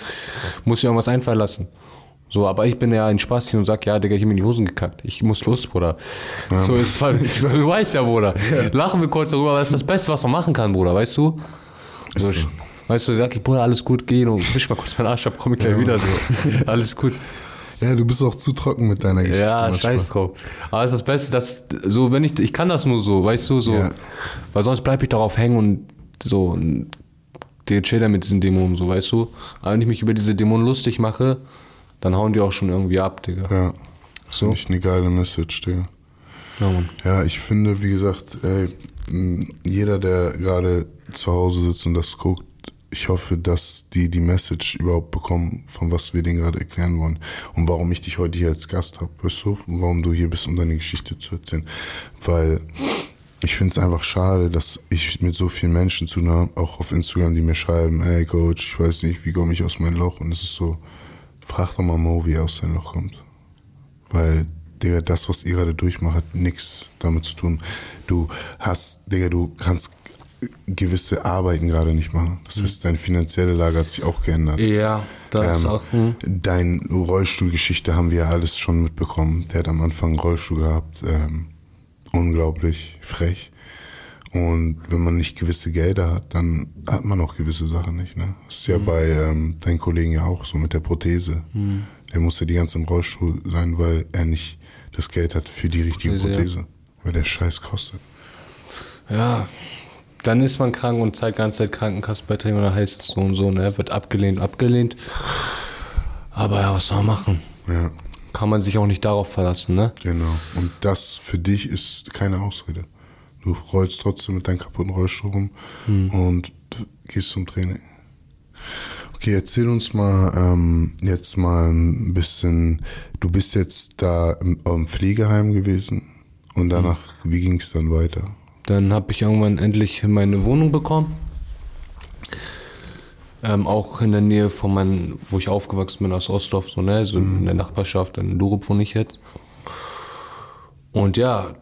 muss dir irgendwas einfallen lassen. So, aber ich bin ja ein Spasti und sag, ja, Digga, ich hab mir in die Hosen gekackt. Ich muss los, Bruder. So ist halt, so, du weißt ja, Bruder. Lachen wir kurz darüber, das ist das Beste, was man machen kann, Bruder, weißt du? So. Weißt du, sag ich, Bruder, alles gut, geh und wisch mal kurz meinen Arsch ab, komm ich gleich wieder. So. Alles gut. ja, du bist auch zu trocken mit deiner Geschichte. Ja, manchmal. scheiß drauf. Aber es ist das Beste, dass so, wenn ich, ich kann das nur so, weißt du, so, Ja. weil sonst bleibe ich darauf hängen und so, und der chill mit diesen Dämonen, so, weißt du. Aber wenn ich mich über diese Dämonen lustig mache, dann hauen die auch schon irgendwie ab, Digga. Ja. So. Finde ich eine geile Message, Digga. Ja, Mann. Ja, ich finde, wie gesagt, ey, jeder, der gerade zu Hause sitzt und das guckt, ich hoffe, dass die die Message überhaupt bekommen, von was wir denen gerade erklären wollen und warum ich dich heute hier als Gast habe, weißt du, und warum du hier bist, um deine Geschichte zu erzählen. Weil ich finde es einfach schade, dass ich mit so vielen Menschen zu habe, auch auf Instagram, die mir schreiben, hey Coach, ich weiß nicht, wie komme ich aus meinem Loch und es ist so, frag doch mal Mo, wie er aus seinem Loch kommt. Weil, Digga, das, was ihr gerade durchmacht, hat nichts damit zu tun. Du hast, Digga, du kannst gewisse Arbeiten gerade nicht machen. Das heißt, deine finanzielle Lage hat sich auch geändert. Ja, das ist Ähm, auch, hm. Deine Rollstuhlgeschichte haben wir ja alles schon mitbekommen. Der hat am Anfang einen Rollstuhl gehabt. Ähm, unglaublich frech. Und wenn man nicht gewisse Gelder hat, dann hat man auch gewisse Sachen nicht. Ne? Das ist ja bei ähm, deinen Kollegen ja auch so mit der Prothese. Der muss ja die ganze im Rollstuhl sein, weil er nicht das Geld hat für die richtige Prothese, ja. Prothese. Weil der Scheiß kostet. ja. Dann ist man krank und zeigt ganze Zeit Krankenkassenbeiträge und dann heißt es so und so, ne, wird abgelehnt, abgelehnt. Aber ja, was soll man machen? Ja, Kann man sich auch nicht darauf verlassen, ne? genau. Und das für dich ist keine Ausrede. Du rollst trotzdem mit deinem kaputten Rollstuhl rum und gehst zum Training. Okay, erzähl uns mal ähm, jetzt mal ein bisschen. Du bist jetzt da im, im Pflegeheim gewesen und danach, wie ging es dann weiter? Dann habe ich irgendwann endlich meine Wohnung bekommen. Ähm, auch in der Nähe von meinem, wo ich aufgewachsen bin, aus Ostdorf, so, ne? So in der Nachbarschaft, in Lurup wohne ich jetzt. Und ja,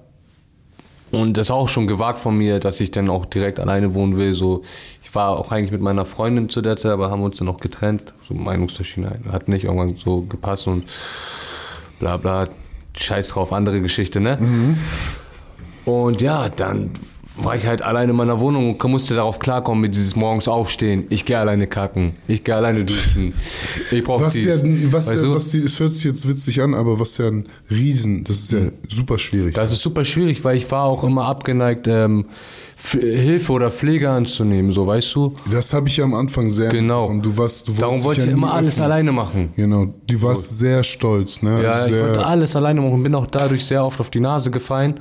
und das ist auch schon gewagt von mir, dass ich dann auch direkt alleine wohnen will. So, ich war auch eigentlich mit meiner Freundin zu der Zeit, aber haben uns dann auch getrennt. So Meinungsverschiedenheit. Hat nicht irgendwann so gepasst und bla bla. Scheiß drauf, andere Geschichte, ne? Und ja, dann war ich halt alleine in meiner Wohnung und musste darauf klarkommen mit dieses morgens aufstehen. Ich gehe alleine kacken. Ich gehe alleine duschen. Ich brauche Was dies. ja, was Weißt ja, du? was es hört sich jetzt witzig an, aber was ja ein Riesen, das ist ja super schwierig. Das ist super schwierig, weil ich war auch immer abgeneigt, ähm, Hilfe oder Pflege anzunehmen, so weißt du. Das habe ich ja am Anfang sehr Genau. mitbekommen. Du warst, du Darum wollte ich ja immer alles öffnen. alleine machen. Genau, du warst sehr stolz, ne? Ja, ich sehr, wollte alles alleine machen und bin auch dadurch sehr oft auf die Nase gefallen.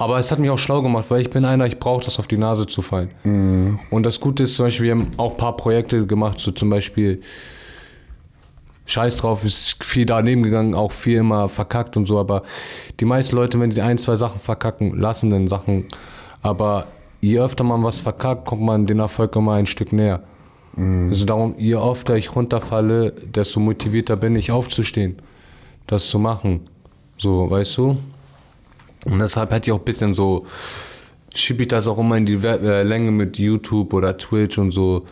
Aber es hat mich auch schlau gemacht, weil ich bin einer, ich brauche das auf die Nase zu fallen. Und das Gute ist zum Beispiel, wir haben auch ein paar Projekte gemacht, so zum Beispiel scheiß drauf, ist viel daneben gegangen, auch viel immer verkackt und so, aber die meisten Leute, wenn sie ein, zwei Sachen verkacken, lassen dann Sachen. Aber je öfter man was verkackt, kommt man den Erfolg immer ein Stück näher. Also darum, je öfter ich runterfalle, desto motivierter bin ich aufzustehen, das zu machen. So, weißt du? Und deshalb hätte ich auch ein bisschen so, schiebe ich das auch immer in die äh, Länge mit YouTube oder Twitch und so.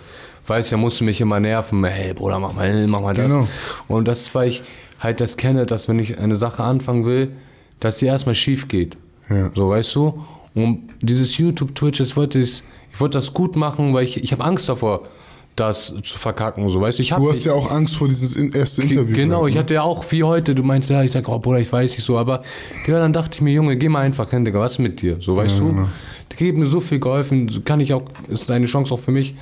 Weiß ja, musst du mich immer nerven, hey Bruder, mach mal, mach mal das. Genau. Und das, weil ich halt das kenne, dass wenn ich eine Sache anfangen will, dass sie erstmal schief geht. Ja. So, weißt du? Und dieses YouTube, Twitch, das wollte ich, ich wollte das gut machen, weil ich, ich habe Angst davor, das zu verkacken. So, weißt du? Ich Du hast ja auch Angst vor dieses in- erste Interview. Genau, gehabt, ich ne? hatte ja auch wie heute, du meinst ja, ich sag, oh Bruder, ich weiß nicht so, aber Digga, dann dachte ich mir, Junge, geh mal einfach hin, Digga, was mit dir? So, weißt Ja, du? genau. Der hat mir so viel geholfen, kann ich auch, ist eine Chance auch für mich,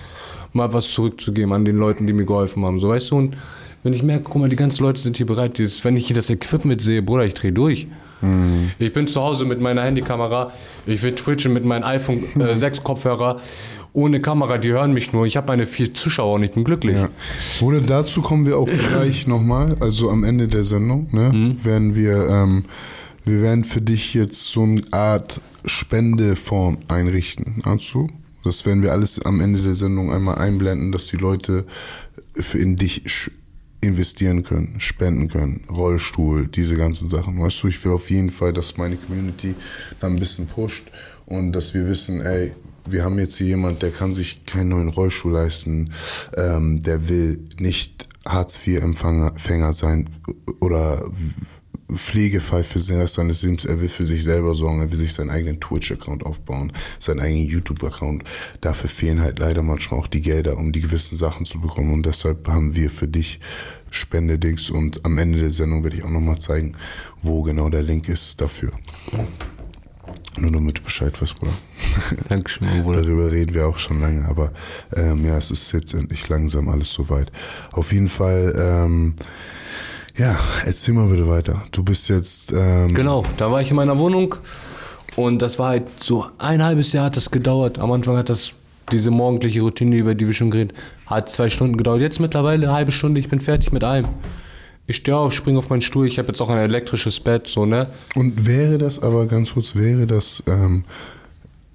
mal was zurückzugeben an den Leuten, die mir geholfen haben, so, weißt du? Und wenn ich merke, guck mal, die ganzen Leute sind hier bereit, dieses, wenn ich hier das Equipment sehe, Bruder, ich dreh durch. Mhm. Ich bin zu Hause mit meiner Handykamera, ich will twitchen mit meinem iPhone äh, 6 Kopfhörer, ohne Kamera, die hören mich nur. Ich habe meine vier Zuschauer und ich bin glücklich. Ja. Oder dazu kommen wir auch gleich nochmal, also am Ende der Sendung, ne, Mhm. werden wir, ähm, wir werden für dich jetzt so eine Art Spendefonds einrichten. Dazu. Das werden wir alles am Ende der Sendung einmal einblenden, dass die Leute für in dich investieren können, spenden können, Rollstuhl, diese ganzen Sachen. Weißt du, ich will auf jeden Fall, dass meine Community da ein bisschen pusht und dass wir wissen, ey, wir haben jetzt hier jemand, der kann sich keinen neuen Rollstuhl leisten, ähm, der will nicht Hartz-IV-Empfänger sein oder Pflegefall für den Rest seines Lebens. Er will für sich selber sorgen, er will sich seinen eigenen Twitch-Account aufbauen, seinen eigenen YouTube-Account. Dafür fehlen halt leider manchmal auch die Gelder, um die gewissen Sachen zu bekommen. Und deshalb haben wir für dich Spendedings und am Ende der Sendung werde ich auch nochmal zeigen, wo genau der Link ist dafür. Nur damit du Bescheid weißt, Bruder. Dankeschön, Bruder. Darüber reden wir auch schon lange, aber ähm, ja, es ist jetzt endlich langsam alles soweit. Auf jeden Fall, ähm, ja, erzähl mal bitte weiter. Du bist jetzt, ähm, Genau, da war ich in meiner Wohnung und das war halt so ein halbes Jahr hat das gedauert. Am Anfang hat das diese morgendliche Routine, über die wir schon geredet, hat zwei Stunden gedauert. Jetzt mittlerweile eine halbe Stunde, ich bin fertig mit allem. Ich stehe auf, springe auf meinen Stuhl, ich habe jetzt auch ein elektrisches Bett, so, ne? und wäre das aber ganz kurz, wäre das ähm,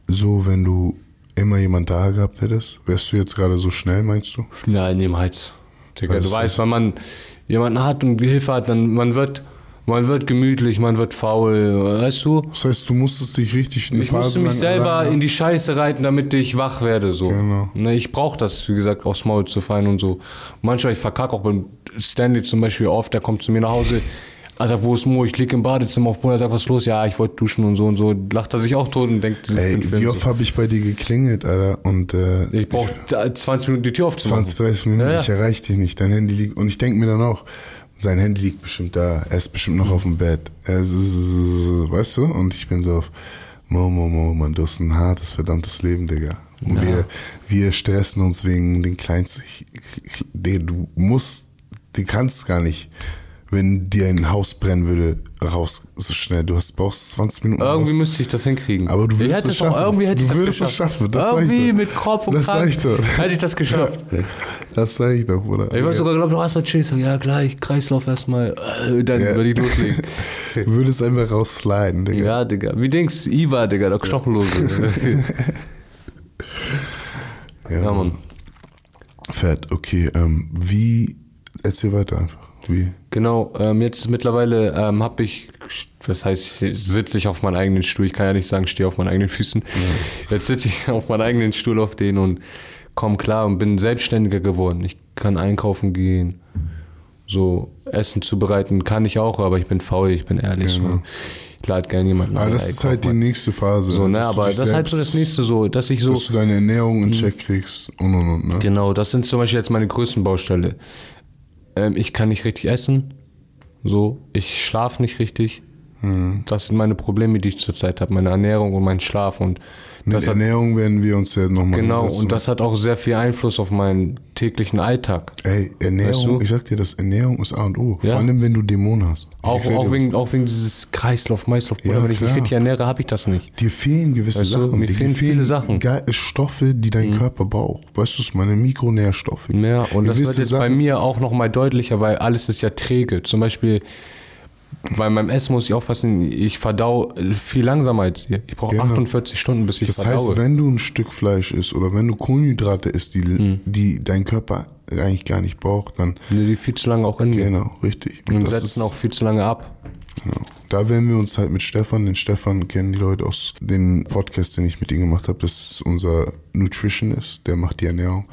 so, wenn du immer jemand da gehabt hättest? Wärst du jetzt gerade so schnell, meinst du? Nein, niemals. Digga, du weißt, wenn man jemanden hat und Hilfe hat, dann man wird, man wird gemütlich, man wird faul, weißt du? Das heißt, du musstest dich richtig eine Ich musste mich selber in die Scheiße reiten, damit ich wach werde. So. Genau. Ne, ich brauche das, wie gesagt, aufs Maul zu fallen und so. Manchmal, ich verkacke auch beim Stanley zum Beispiel oft, der kommt zu mir nach Hause. Also, wo ist Mo? Ich lieg im Badezimmer auf Boden, er sagt, was ist los? Ja, ich wollte duschen und so und so. Lacht er sich auch tot und denkt, Ey, wie so. oft habe ich bei dir geklingelt, Alter? Und äh, Ich brauche 20 Minuten die Tür aufzumachen. 20, 30 Minuten, Ja, ja. ich erreiche dich nicht. Dein Handy liegt. Und ich denke mir dann auch, sein Handy liegt bestimmt da. Er ist bestimmt noch auf dem Bett. Er ist, weißt du? Und ich bin so auf, Mo, Mo, Mo, man, du hast ein hartes, verdammtes Leben, Digga. Und Ja. wir, wir stressen uns wegen den kleinsten. Du musst, du kannst gar nicht, wenn dir ein Haus brennen würde, raus so schnell. Du hast, brauchst 20 Minuten. Irgendwie raus. müsste ich das hinkriegen. Aber du würdest es auch, schaffen. irgendwie hätte Du ich das würdest es geschafft. schaffen, das irgendwie mit Kopf und Das Kragen hätte ich das geschafft. Das sag ich doch, Bruder. Ich wollte sogar, glaube ich, noch erstmal chillen. Ja, gleich, Kreislauf erstmal. Äh, dann Ja. würde ich loslegen. Du würdest einfach raussliden, Digga. Ja, Digga. Wie denkst du, Iva, Digga, der Knochenlose. ja, Mann. Fett, okay. Ähm, wie, erzähl weiter einfach. Wie? Genau, ähm, jetzt mittlerweile ähm, habe ich, was heißt, sitze ich auf meinem eigenen Stuhl. Ich kann ja nicht sagen, stehe auf meinen eigenen Füßen. Jetzt sitze ich auf meinem eigenen Stuhl auf den und komme klar und bin selbstständiger geworden. Ich kann einkaufen gehen, so Essen zubereiten kann ich auch, aber ich bin faul, ich bin ehrlich. Genau. So. Ich lade gerne jemanden Aber ein, das ist halt die nächste Phase. So, ne, aber das ist halt so das nächste so, dass ich so. Dass du deine Ernährung in Check kriegst und und und, ne? Genau, das sind zum Beispiel jetzt meine größten Baustelle. Ähm, ich kann nicht richtig essen. So, ich schlafe nicht richtig. Das sind meine Probleme, die ich zurzeit habe, meine Ernährung und mein Schlaf. Und Mit das hat, Ernährung werden wir uns ja nochmal genau, und das hat auch sehr viel Einfluss auf meinen täglichen Alltag. Ey, Ernährung, Weißt du? ich sag dir das, Ernährung ist A und O. Ja. Vor allem, wenn du Dämonen hast. Auch, auch, wegen, auch wegen dieses Kreislauf, Maislauf. Ja, wenn ich mich richtig ernähre, habe ich das nicht. Dir fehlen gewisse Weißt du, Sachen. mir Dir fehlen viele Sachen. Mhm. Stoffe, die dein Körper braucht. Weißt du, es meine Mikronährstoffe. Ja, und das Gewisse wird jetzt bei Sachen- mir auch nochmal deutlicher, weil alles ist ja träge. Zum Beispiel bei meinem Essen muss ich aufpassen, ich verdau viel langsamer als ihr. Ich brauche Genau. 48 Stunden, bis ich Das verdaue. heißt, wenn du ein Stück Fleisch isst oder wenn du Kohlenhydrate isst, die, Mhm. die dein Körper eigentlich gar nicht braucht, dann Nee, die viel zu lange auch in genau, richtig. Und das setzen auch viel zu lange ab. Genau. Da werden wir uns halt mit Stefan, den Stefan kennen die Leute aus dem Podcast, den ich mit ihm gemacht habe. Das ist unser Nutritionist, der macht die Ernährung,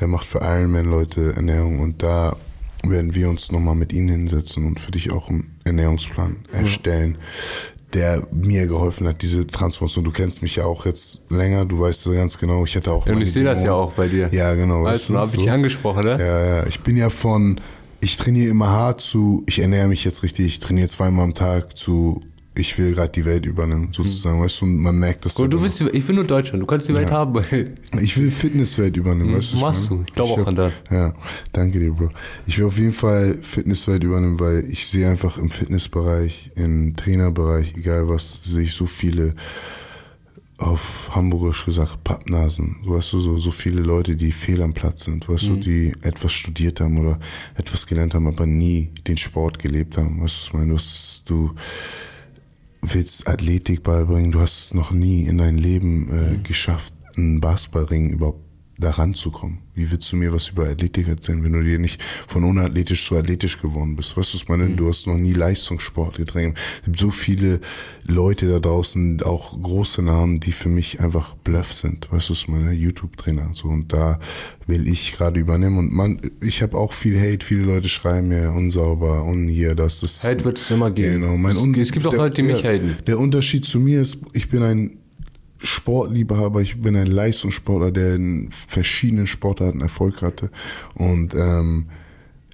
der macht für Ironman-Leute Ernährung und da werden wir uns nochmal mit ihnen hinsetzen und für dich auch einen Ernährungsplan erstellen, der mir geholfen hat, diese Transformation. Du kennst mich ja auch jetzt länger, du weißt ja ganz genau, ich hatte auch Und meine ich sehe das ja auch bei dir. Ja, genau. Weißt du, habe ich so. angesprochen, ne? Ja, ja. Ich bin ja von, ich trainiere immer hart zu, ich ernähre mich jetzt richtig, ich trainiere zweimal am Tag zu, ich will gerade die Welt übernehmen, sozusagen. Weißt du, man merkt das. Du willst, ich will nur Deutschland, du kannst die Welt haben. Ich will Fitnesswelt übernehmen, weißt du? was machst du. Ich glaube auch hab- an das. Ja, danke dir, Bro. Ich will auf jeden Fall Fitnesswelt übernehmen, weil ich sehe einfach im Fitnessbereich, im Trainerbereich, egal was, sehe ich so viele auf Hamburgisch gesagt Pappnasen. So, Weißt du, so, so viele Leute, die fehl am Platz sind, weißt du, die etwas studiert haben oder etwas gelernt haben, aber nie den Sport gelebt haben. Weißt du, ich meine? Du, hast- du willst Athletik beibringen, du hast es noch nie in dein Leben äh, geschafft, einen Basketballring überhaupt da ranzukommen. Wie willst du mir was über Athletik erzählen, wenn du dir nicht von unathletisch zu athletisch geworden bist? Weißt du, was ich meine? Du hast noch nie Leistungssport getränkt. Es gibt so viele Leute da draußen, auch große Namen, die für mich einfach Bluff sind. Weißt du, was ich meine? YouTube-Trainer. So, und da will ich gerade übernehmen. Und man, ich habe auch viel Hate. Viele Leute schreiben mir unsauber und hier, das ist. Hate wird es immer geben. Genau, mein es, es gibt auch Leute, die mich haten. Der Unterschied zu mir ist, ich bin ein Sportliebhaber, ich bin ein Leistungssportler, der in verschiedenen Sportarten Erfolg hatte und ähm,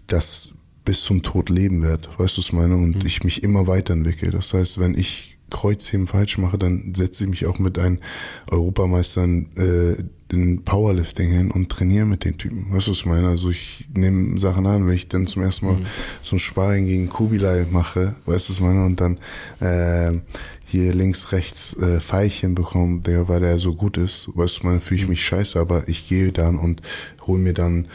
das bis zum Tod leben wird, weißt du, was ich meine? Und ich mich immer weiterentwickle. Das heißt, wenn ich Kreuzheben falsch mache, dann setze ich mich auch mit einem Europameistern äh, in Powerlifting hin und trainiere mit den Typen. Weißt du, was ich meine? Also ich nehme Sachen an, wenn ich dann zum ersten Mal so ein Sparring gegen Kubilai mache, weißt du, was ich meine? Und dann äh, hier links, rechts äh, Pfeilchen bekomme, der, weil der so gut ist, weißt du, man fühle ich mich scheiße, aber ich gehe dann und hole mir dann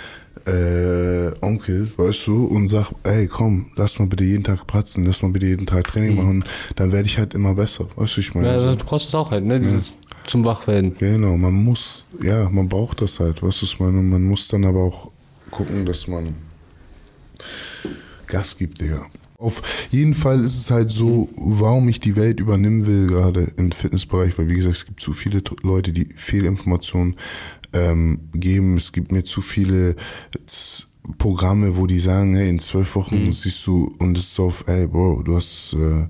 äh, Onkel, weißt du, und sag, ey, komm, lass mal bitte jeden Tag pratzen, lass mal bitte jeden Tag Training machen, dann werde ich halt immer besser, weißt du, ich meine. Ja, so. du brauchst es auch halt, ne? Dieses zum Wachwerden. Genau, man muss, ja, man braucht das halt, weißt du, ich meine? Man muss dann aber auch gucken, dass man Gas gibt, Digga. Auf jeden Fall ist es halt so, warum ich die Welt übernehmen will, gerade im Fitnessbereich, weil wie gesagt, es gibt zu viele Leute, die Fehlinformationen ähm, geben. Es gibt mir zu viele Programme, wo die sagen, hey, in zwölf Wochen siehst du, und es ist so auf, ey, Bro, du hast, äh,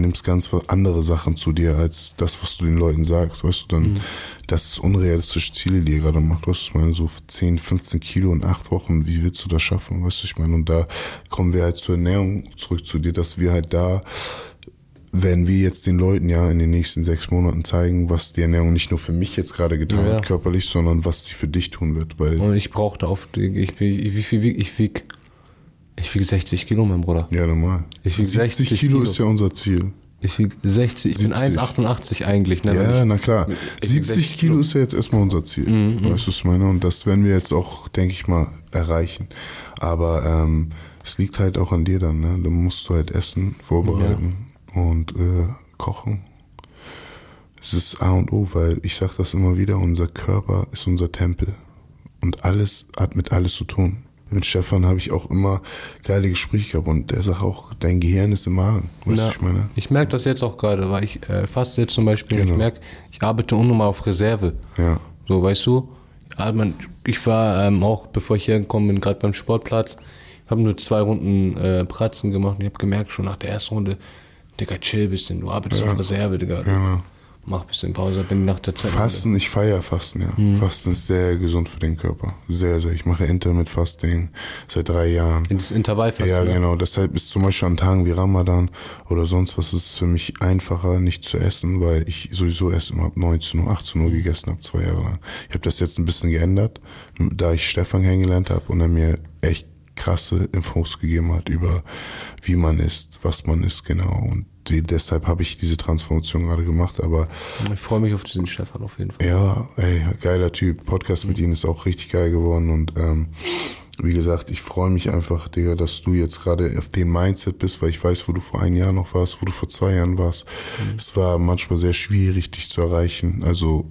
nimmst ganz andere Sachen zu dir als das, was du den Leuten sagst, weißt du, dann, das ist unrealistische Ziele, die ihr gerade macht, weißt du, ich meine, so 10, 15 Kilo in acht Wochen, wie willst du das schaffen, weißt du, ich meine, und da kommen wir halt zur Ernährung zurück zu dir, dass wir halt da, werden wir jetzt den Leuten ja in den nächsten sechs Monaten zeigen, was die Ernährung nicht nur für mich jetzt gerade getan Ja. hat, körperlich, sondern was sie für dich tun wird, weil, Und ich brauchte auf, ich, ich, wie viel wieg, ich wieg, ich wieg 60 Kilo, mein Bruder. ja, normal. Ich wieg 70 60 Kilo Kilo. ist ja unser Ziel. Ich wieg 60, ich bin 70. 1,88 eigentlich, ne? Ja, na klar. Ich wieg 70 60 Kilo Kilo. ist ja jetzt erstmal unser Ziel. Weißt du, was ich meine? Und das werden wir jetzt auch, denke ich mal, erreichen. Aber ähm, es liegt halt auch an dir dann. Ne? Du musst du halt essen, vorbereiten und äh, kochen. Es ist A und O, weil ich sage das immer wieder, unser Körper ist unser Tempel. Und alles hat mit alles zu tun. Mit Stefan habe ich auch immer geile Gespräche gehabt und der sagt auch, dein Gehirn ist im Magen. Weißt du, Ja. ich meine? Ich merke das jetzt auch gerade, weil ich äh, faste jetzt zum Beispiel, Genau. ich merke, ich arbeite unnormal auf Reserve. Ja. So, weißt du? Ja, ich war ähm, auch, bevor ich hergekommen bin, gerade beim Sportplatz, habe nur zwei Runden äh, Pratzen gemacht und ich habe gemerkt, schon nach der ersten Runde, Digga, chill bisschen, du arbeitest auf Reserve, Digga. Genau. Mach ein bisschen Pause, bin nach der Zeit. Fasten, ich feiere Fasten, ja. Mhm. Fasten ist sehr gesund für den Körper. Sehr, sehr. Ich mache Intermittent Fasting seit drei Jahren. In das Intervallfasten? Ja, oder? genau. Deshalb ist zum Beispiel an Tagen wie Ramadan oder sonst was ist es für mich einfacher, nicht zu essen, weil ich sowieso erst immer ab 19 Uhr, 18 Uhr gegessen habe, zwei Jahre lang. Ich habe das jetzt ein bisschen geändert, da ich Stefan kennengelernt habe und er mir echt krasse Infos gegeben hat über wie man isst, was man isst genau. Und deshalb habe ich diese Transformation gerade gemacht. Aber ich freue mich auf diesen Stefan auf jeden Fall. Ja, ey, geiler Typ. Podcast mit ihm ist auch richtig geil geworden und ähm, wie gesagt, ich freue mich einfach, Digga, dass du jetzt gerade auf dem Mindset bist, weil ich weiß, wo du vor einem Jahr noch warst, wo du vor zwei Jahren warst. Mhm. Es war manchmal sehr schwierig, dich zu erreichen. Also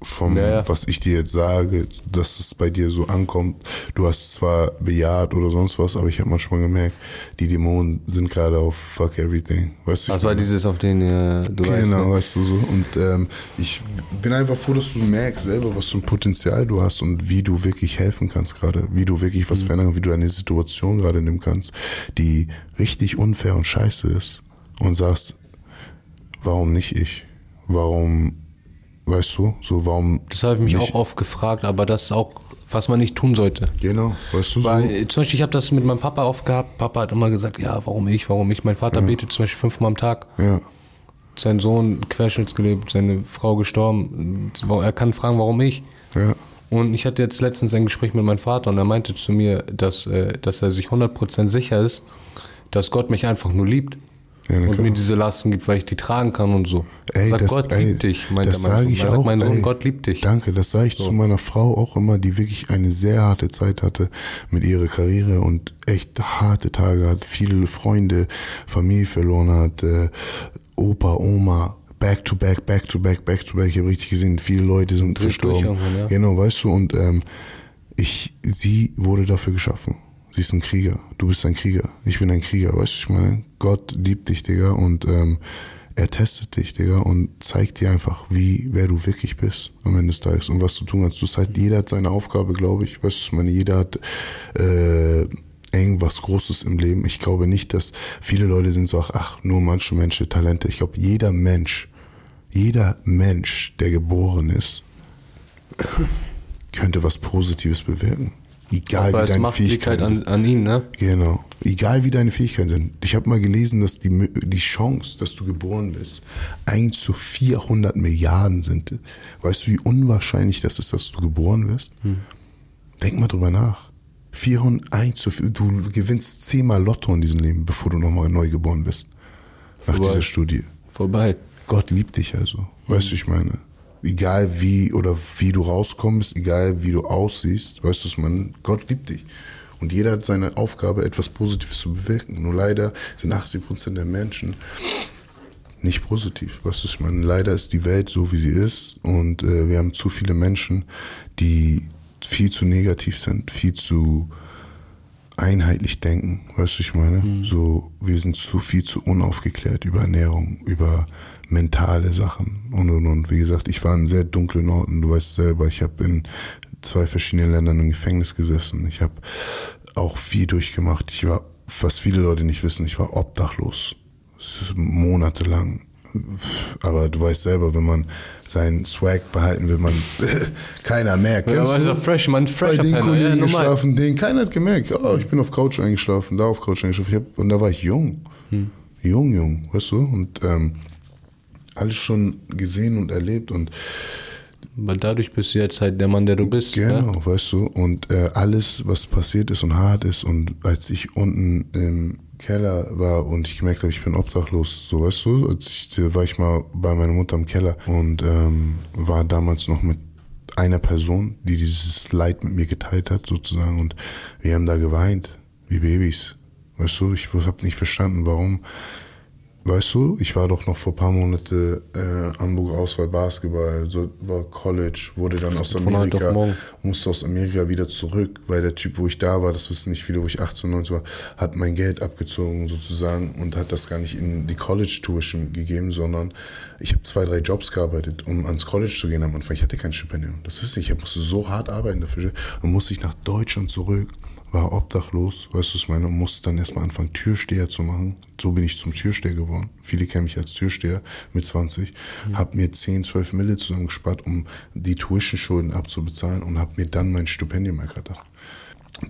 vom, naja. was ich dir jetzt sage, dass es bei dir so ankommt. Du hast zwar bejaht oder sonst was, aber ich habe manchmal gemerkt, die Dämonen sind gerade auf fuck everything. Weißt du? Was war dieses, auf den äh, du genau, weißt. Genau, weißt du so. Und ähm, ich bin einfach froh, dass du merkst selber, was für ein Potenzial du hast und wie du wirklich helfen kannst gerade, wie du wirklich was mhm. verändern, wie du eine Situation gerade nehmen kannst, die richtig unfair und scheiße ist und sagst, warum nicht ich? Warum Weißt du, so warum. Das habe ich mich nicht? auch oft gefragt, aber das ist auch, was man nicht tun sollte. Genau, weißt du Weil, so. Zum Beispiel, ich habe das mit meinem Papa oft gehabt. Papa hat immer gesagt, ja, warum ich, warum ich. Mein Vater ja. betet zum Beispiel fünfmal am Tag. Ja. Sein Sohn querschnittsgelebt, seine Frau gestorben. Er kann fragen, warum ich. Ja. Und ich hatte jetzt letztens ein Gespräch mit meinem Vater und er meinte zu mir, dass, äh, dass er sich 100% sicher ist, dass Gott mich einfach nur liebt. Ja, und mir diese Lasten gibt, weil ich die tragen kann und so. Ey, sagt, das, Gott ey, liebt dich, meint das sage ich auch. mein Sohn, ey, Gott liebt dich. Danke, das sage ich so. zu meiner Frau auch immer, die wirklich eine sehr harte Zeit hatte mit ihrer Karriere und echt harte Tage hat, viele Freunde, Familie verloren hat, äh, Opa, Oma, back to back, back to back, back to back. Ich habe richtig gesehen, viele Leute sind verstorben. Ja. Genau, weißt du, und ähm, ich, sie wurde dafür geschaffen. Sie ist ein Krieger. Du bist ein Krieger. Ich bin ein Krieger. Weißt du, ich meine, Gott liebt dich, Digga, und ähm, er testet dich, Digga, und zeigt dir einfach, wie, wer du wirklich bist am Ende des Tages und was du tun kannst. Du halt, jeder hat seine Aufgabe, glaube ich. Weißt du, ich meine, jeder hat äh, irgendwas Großes im Leben. Ich glaube nicht, dass viele Leute sind so, ach, ach nur manche Menschen Talente. Ich glaube, jeder Mensch, jeder Mensch, der geboren ist, könnte was Positives bewirken. Egal Aber wie deine Fähigkeiten an, an ihn, ne? Genau. Egal wie deine Fähigkeiten sind. Ich habe mal gelesen, dass die, die Chance, dass du geboren bist, 1 zu 400 Milliarden sind. Weißt du, wie unwahrscheinlich das ist, dass du geboren wirst? Hm. Denk mal drüber nach. 400, 1 zu 4, du gewinnst zehnmal Lotto in diesem Leben, bevor du nochmal neu geboren bist. Nach Vorbei. dieser Studie. Vorbei. Gott liebt dich also. Weißt du, ich meine? Egal wie oder wie du rauskommst, egal wie du aussiehst, weißt du, man, Gott liebt dich. Und jeder hat seine Aufgabe, etwas Positives zu bewirken. Nur leider sind 80 Prozent der Menschen nicht positiv. Weißt du, ich meine, leider ist die Welt so, wie sie ist. Und äh, wir haben zu viele Menschen, die viel zu negativ sind, viel zu einheitlich denken. Weißt du, ich meine? Mhm. So, wir sind zu viel zu unaufgeklärt über Ernährung, über mentale Sachen und und und. Wie gesagt, ich war in sehr dunklen Orten. Du weißt selber, ich habe in zwei verschiedenen Ländern im Gefängnis gesessen. Ich habe auch viel durchgemacht. Ich war, was viele Leute nicht wissen, ich war obdachlos. Monatelang. Aber du weißt selber, wenn man seinen Swag behalten will, man keiner merkt. Ja, aber fresh, man fresher Bei den Kollegen ja, geschlafen, den keiner hat gemerkt. Oh, ich bin auf Couch eingeschlafen, da auf Couch eingeschlafen. Hab, und da war ich jung. Hm. Jung, jung, weißt du? Und ähm, alles schon gesehen und erlebt und weil dadurch bist du jetzt halt der Mann, der du bist. Genau, ne? weißt du. Und äh, alles, was passiert ist und hart ist und als ich unten im Keller war und ich gemerkt habe, ich bin obdachlos, so weißt du, als ich, war ich mal bei meiner Mutter im Keller und ähm, war damals noch mit einer Person, die dieses Leid mit mir geteilt hat, sozusagen. Und wir haben da geweint, wie Babys. Weißt du, ich habe nicht verstanden, warum Weißt du, ich war doch noch vor ein paar Monaten äh, Hamburger Auswahl Basketball, so war College, wurde dann aus Amerika, musste aus Amerika wieder zurück, weil der Typ, wo ich da war, das wissen nicht viele, wo ich 18, 19 war, hat mein Geld abgezogen sozusagen und hat das gar nicht in die College Tuition gegeben, sondern ich habe zwei, drei Jobs gearbeitet, um ans College zu gehen am Anfang. Ich hatte kein Stipendium. Das ist nicht, ich musste so hart arbeiten dafür und musste ich nach Deutschland zurück war obdachlos, weißt du, was ich meine, und musste dann erstmal anfangen, Türsteher zu machen. So bin ich zum Türsteher geworden. Viele kennen mich als Türsteher mit 20. Mhm. Hab mir 10, 12 Mille zusammengespart, um die Tuition-Schulden abzubezahlen und hab mir dann mein Stipendium ergattert.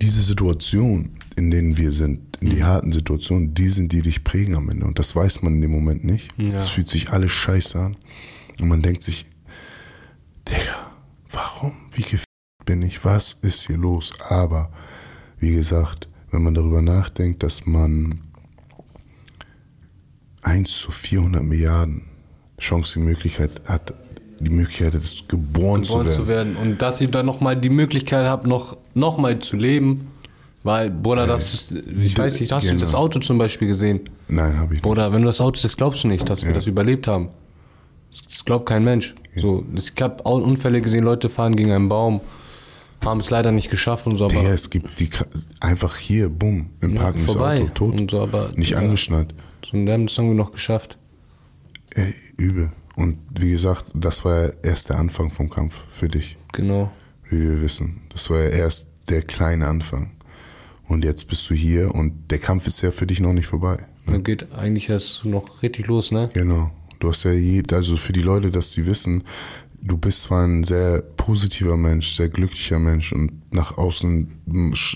Diese Situation, in denen wir sind, in die mhm. harten Situationen, die sind, die dich prägen am Ende. Und das weiß man in dem Moment nicht. Es ja. fühlt sich alles scheiße an. Und man denkt sich, Digga, warum? Wie gefickt bin ich? Was ist hier los? Aber wie gesagt, wenn man darüber nachdenkt, dass man 1 zu 400 Milliarden Chance, die Möglichkeit hat, die Möglichkeit hat, geboren, geboren zu, werden. zu werden. Und dass ihr dann nochmal die Möglichkeit habt, noch, noch mal zu leben. Weil, Bruder, das, ich weiß nicht, hast genau. du das Auto zum Beispiel gesehen? Nein, habe ich nicht. Bruder, wenn du das Auto, das glaubst du nicht, dass ja. wir das überlebt haben. Das glaubt kein Mensch. Ja. So, ich habe Unfälle gesehen, Leute fahren gegen einen Baum haben es leider nicht geschafft und so. Aber ja, es gibt die einfach hier, bumm, im ja, Parken vorbei. Auto tot, und so, aber nicht ja, angeschnallt. So, und wir haben das irgendwie noch geschafft. Ey, übel. Und wie gesagt, das war ja erst der Anfang vom Kampf für dich. Genau. Wie wir wissen. Das war ja erst der kleine Anfang. Und jetzt bist du hier und der Kampf ist ja für dich noch nicht vorbei. Ne? Dann geht eigentlich erst noch richtig los, ne? Genau. Du hast ja je, also für die Leute, dass sie wissen, du bist zwar ein sehr positiver Mensch, sehr glücklicher Mensch und nach außen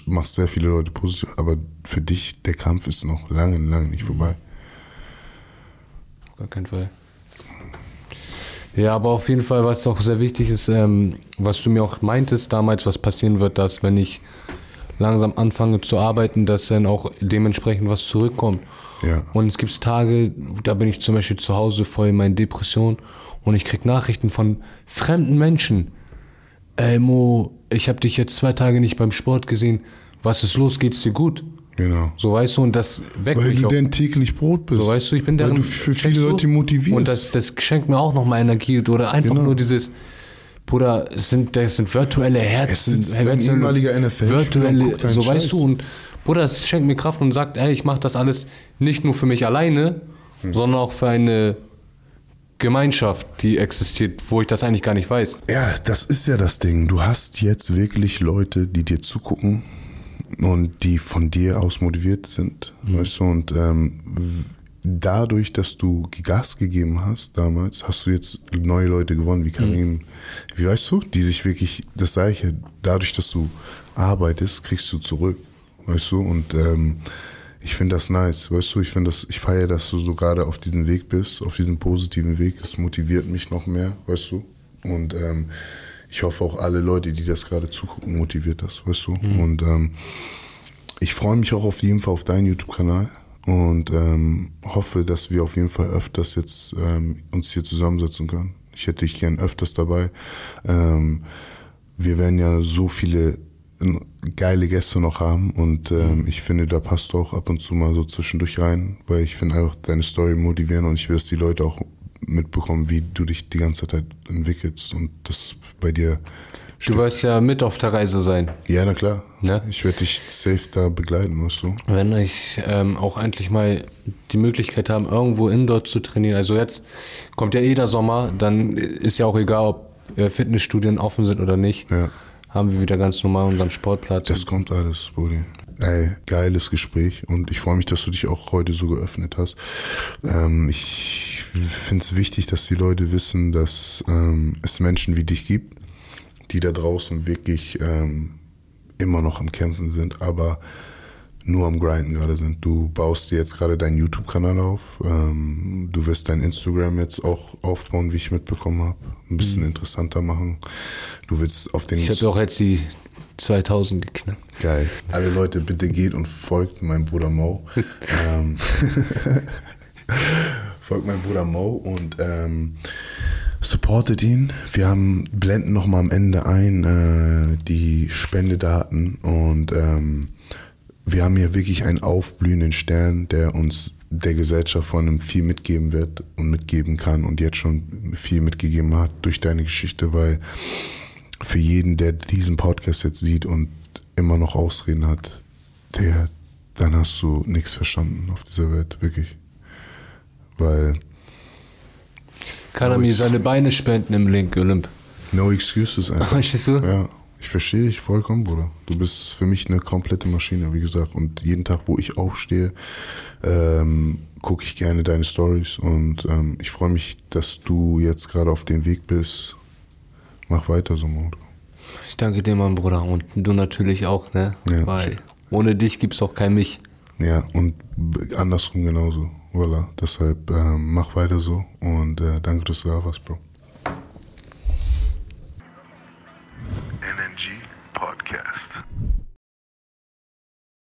machst sehr viele Leute positiv, aber für dich, der Kampf ist noch lange, lange nicht vorbei. Auf gar keinen Fall. Ja, aber auf jeden Fall, was auch sehr wichtig ist, ähm, was du mir auch meintest damals, was passieren wird, dass wenn ich langsam anfange zu arbeiten, dass dann auch dementsprechend was zurückkommt. Ja. Und es gibt Tage, da bin ich zum Beispiel zu Hause voll in meinen Depressionen und ich krieg Nachrichten von fremden Menschen. Ey Mo, ich habe dich jetzt zwei Tage nicht beim Sport gesehen. Was ist los? Geht's dir gut? Genau. So weißt du, und das weckt Weil mich du denn täglich Brot bist. So weißt du, ich bin deren. Weil du für viele Leute motivierst. Und das, das schenkt mir auch nochmal Energie. Oder einfach genau. nur dieses, Bruder, es sind, das sind virtuelle Herzen. Es ist ein ehemaliger NFL virtuelle, so Scheiß. weißt du, und Bruder, es schenkt mir Kraft und sagt, ey, ich mache das alles nicht nur für mich alleine, hm. sondern auch für eine Gemeinschaft, die existiert, wo ich das eigentlich gar nicht weiß. Ja, das ist ja das Ding. Du hast jetzt wirklich Leute, die dir zugucken und die von dir aus motiviert sind, mhm. weißt du, und ähm, dadurch, dass du Gas gegeben hast damals, hast du jetzt neue Leute gewonnen, wie Karim. Mhm. Wie weißt du, die sich wirklich, das sage ich ja, dadurch, dass du arbeitest, kriegst du zurück, weißt du, und ähm, ich finde das nice, weißt du, ich finde das, ich feiere, dass du so gerade auf diesem Weg bist, auf diesem positiven Weg. Es motiviert mich noch mehr, weißt du. Und ähm, ich hoffe auch alle Leute, die das gerade zugucken, motiviert das, weißt du. Mhm. Und ähm, ich freue mich auch auf jeden Fall auf deinen YouTube-Kanal und ähm, hoffe, dass wir auf jeden Fall öfters jetzt ähm, uns hier zusammensetzen können. Ich hätte dich gern öfters dabei. Ähm, wir werden ja so viele geile Gäste noch haben und ähm, ich finde, da passt du auch ab und zu mal so zwischendurch rein, weil ich finde einfach deine Story motivieren und ich will, dass die Leute auch mitbekommen, wie du dich die ganze Zeit entwickelst und das bei dir. Du wirst ja mit auf der Reise sein. Ja, na klar. Ne? Ich werde dich safe da begleiten, weißt du. Wenn ich ähm, auch endlich mal die Möglichkeit haben, irgendwo indoor zu trainieren. Also jetzt kommt ja eh der Sommer, dann ist ja auch egal, ob äh, Fitnessstudien offen sind oder nicht. Ja haben wir wieder ganz normal unseren Sportplatz. Das kommt alles, Brudi. Ey, geiles Gespräch und ich freue mich, dass du dich auch heute so geöffnet hast. Ähm, ich finde es wichtig, dass die Leute wissen, dass ähm, es Menschen wie dich gibt, die da draußen wirklich ähm, immer noch am Kämpfen sind, aber nur am Grinden gerade sind. Du baust dir jetzt gerade deinen YouTube-Kanal auf. Ähm, du wirst dein Instagram jetzt auch aufbauen, wie ich mitbekommen habe. Ein bisschen mhm. interessanter machen. Du willst auf den. Ich habe auch jetzt die 2000 geknackt. Geil. Alle Leute, bitte geht und folgt meinem Bruder Mo. ähm, folgt meinem Bruder Mo und ähm, supportet ihn. Wir haben blenden noch mal am Ende ein äh, die Spendedaten und ähm, wir haben hier wirklich einen aufblühenden Stern, der uns der Gesellschaft von einem viel mitgeben wird und mitgeben kann und jetzt schon viel mitgegeben hat durch deine Geschichte, weil für jeden, der diesen Podcast jetzt sieht und immer noch Ausreden hat, der, dann hast du nichts verstanden auf dieser Welt, wirklich. Weil. Kann er mir seine Beine spenden im Link, Olymp? No excuses einfach. Verstehst du? Ja. Ich verstehe dich vollkommen, Bruder. Du bist für mich eine komplette Maschine, wie gesagt. Und jeden Tag, wo ich aufstehe, ähm, gucke ich gerne deine Stories. Und ähm, ich freue mich, dass du jetzt gerade auf dem Weg bist. Mach weiter so, Bruder. Ich danke dir, mein Bruder. Und du natürlich auch, ne? Ja. Weil ohne dich gibt es auch kein mich. Ja, und andersrum genauso. Voilà. Deshalb ähm, mach weiter so. Und äh, danke, dass du da warst, Bro.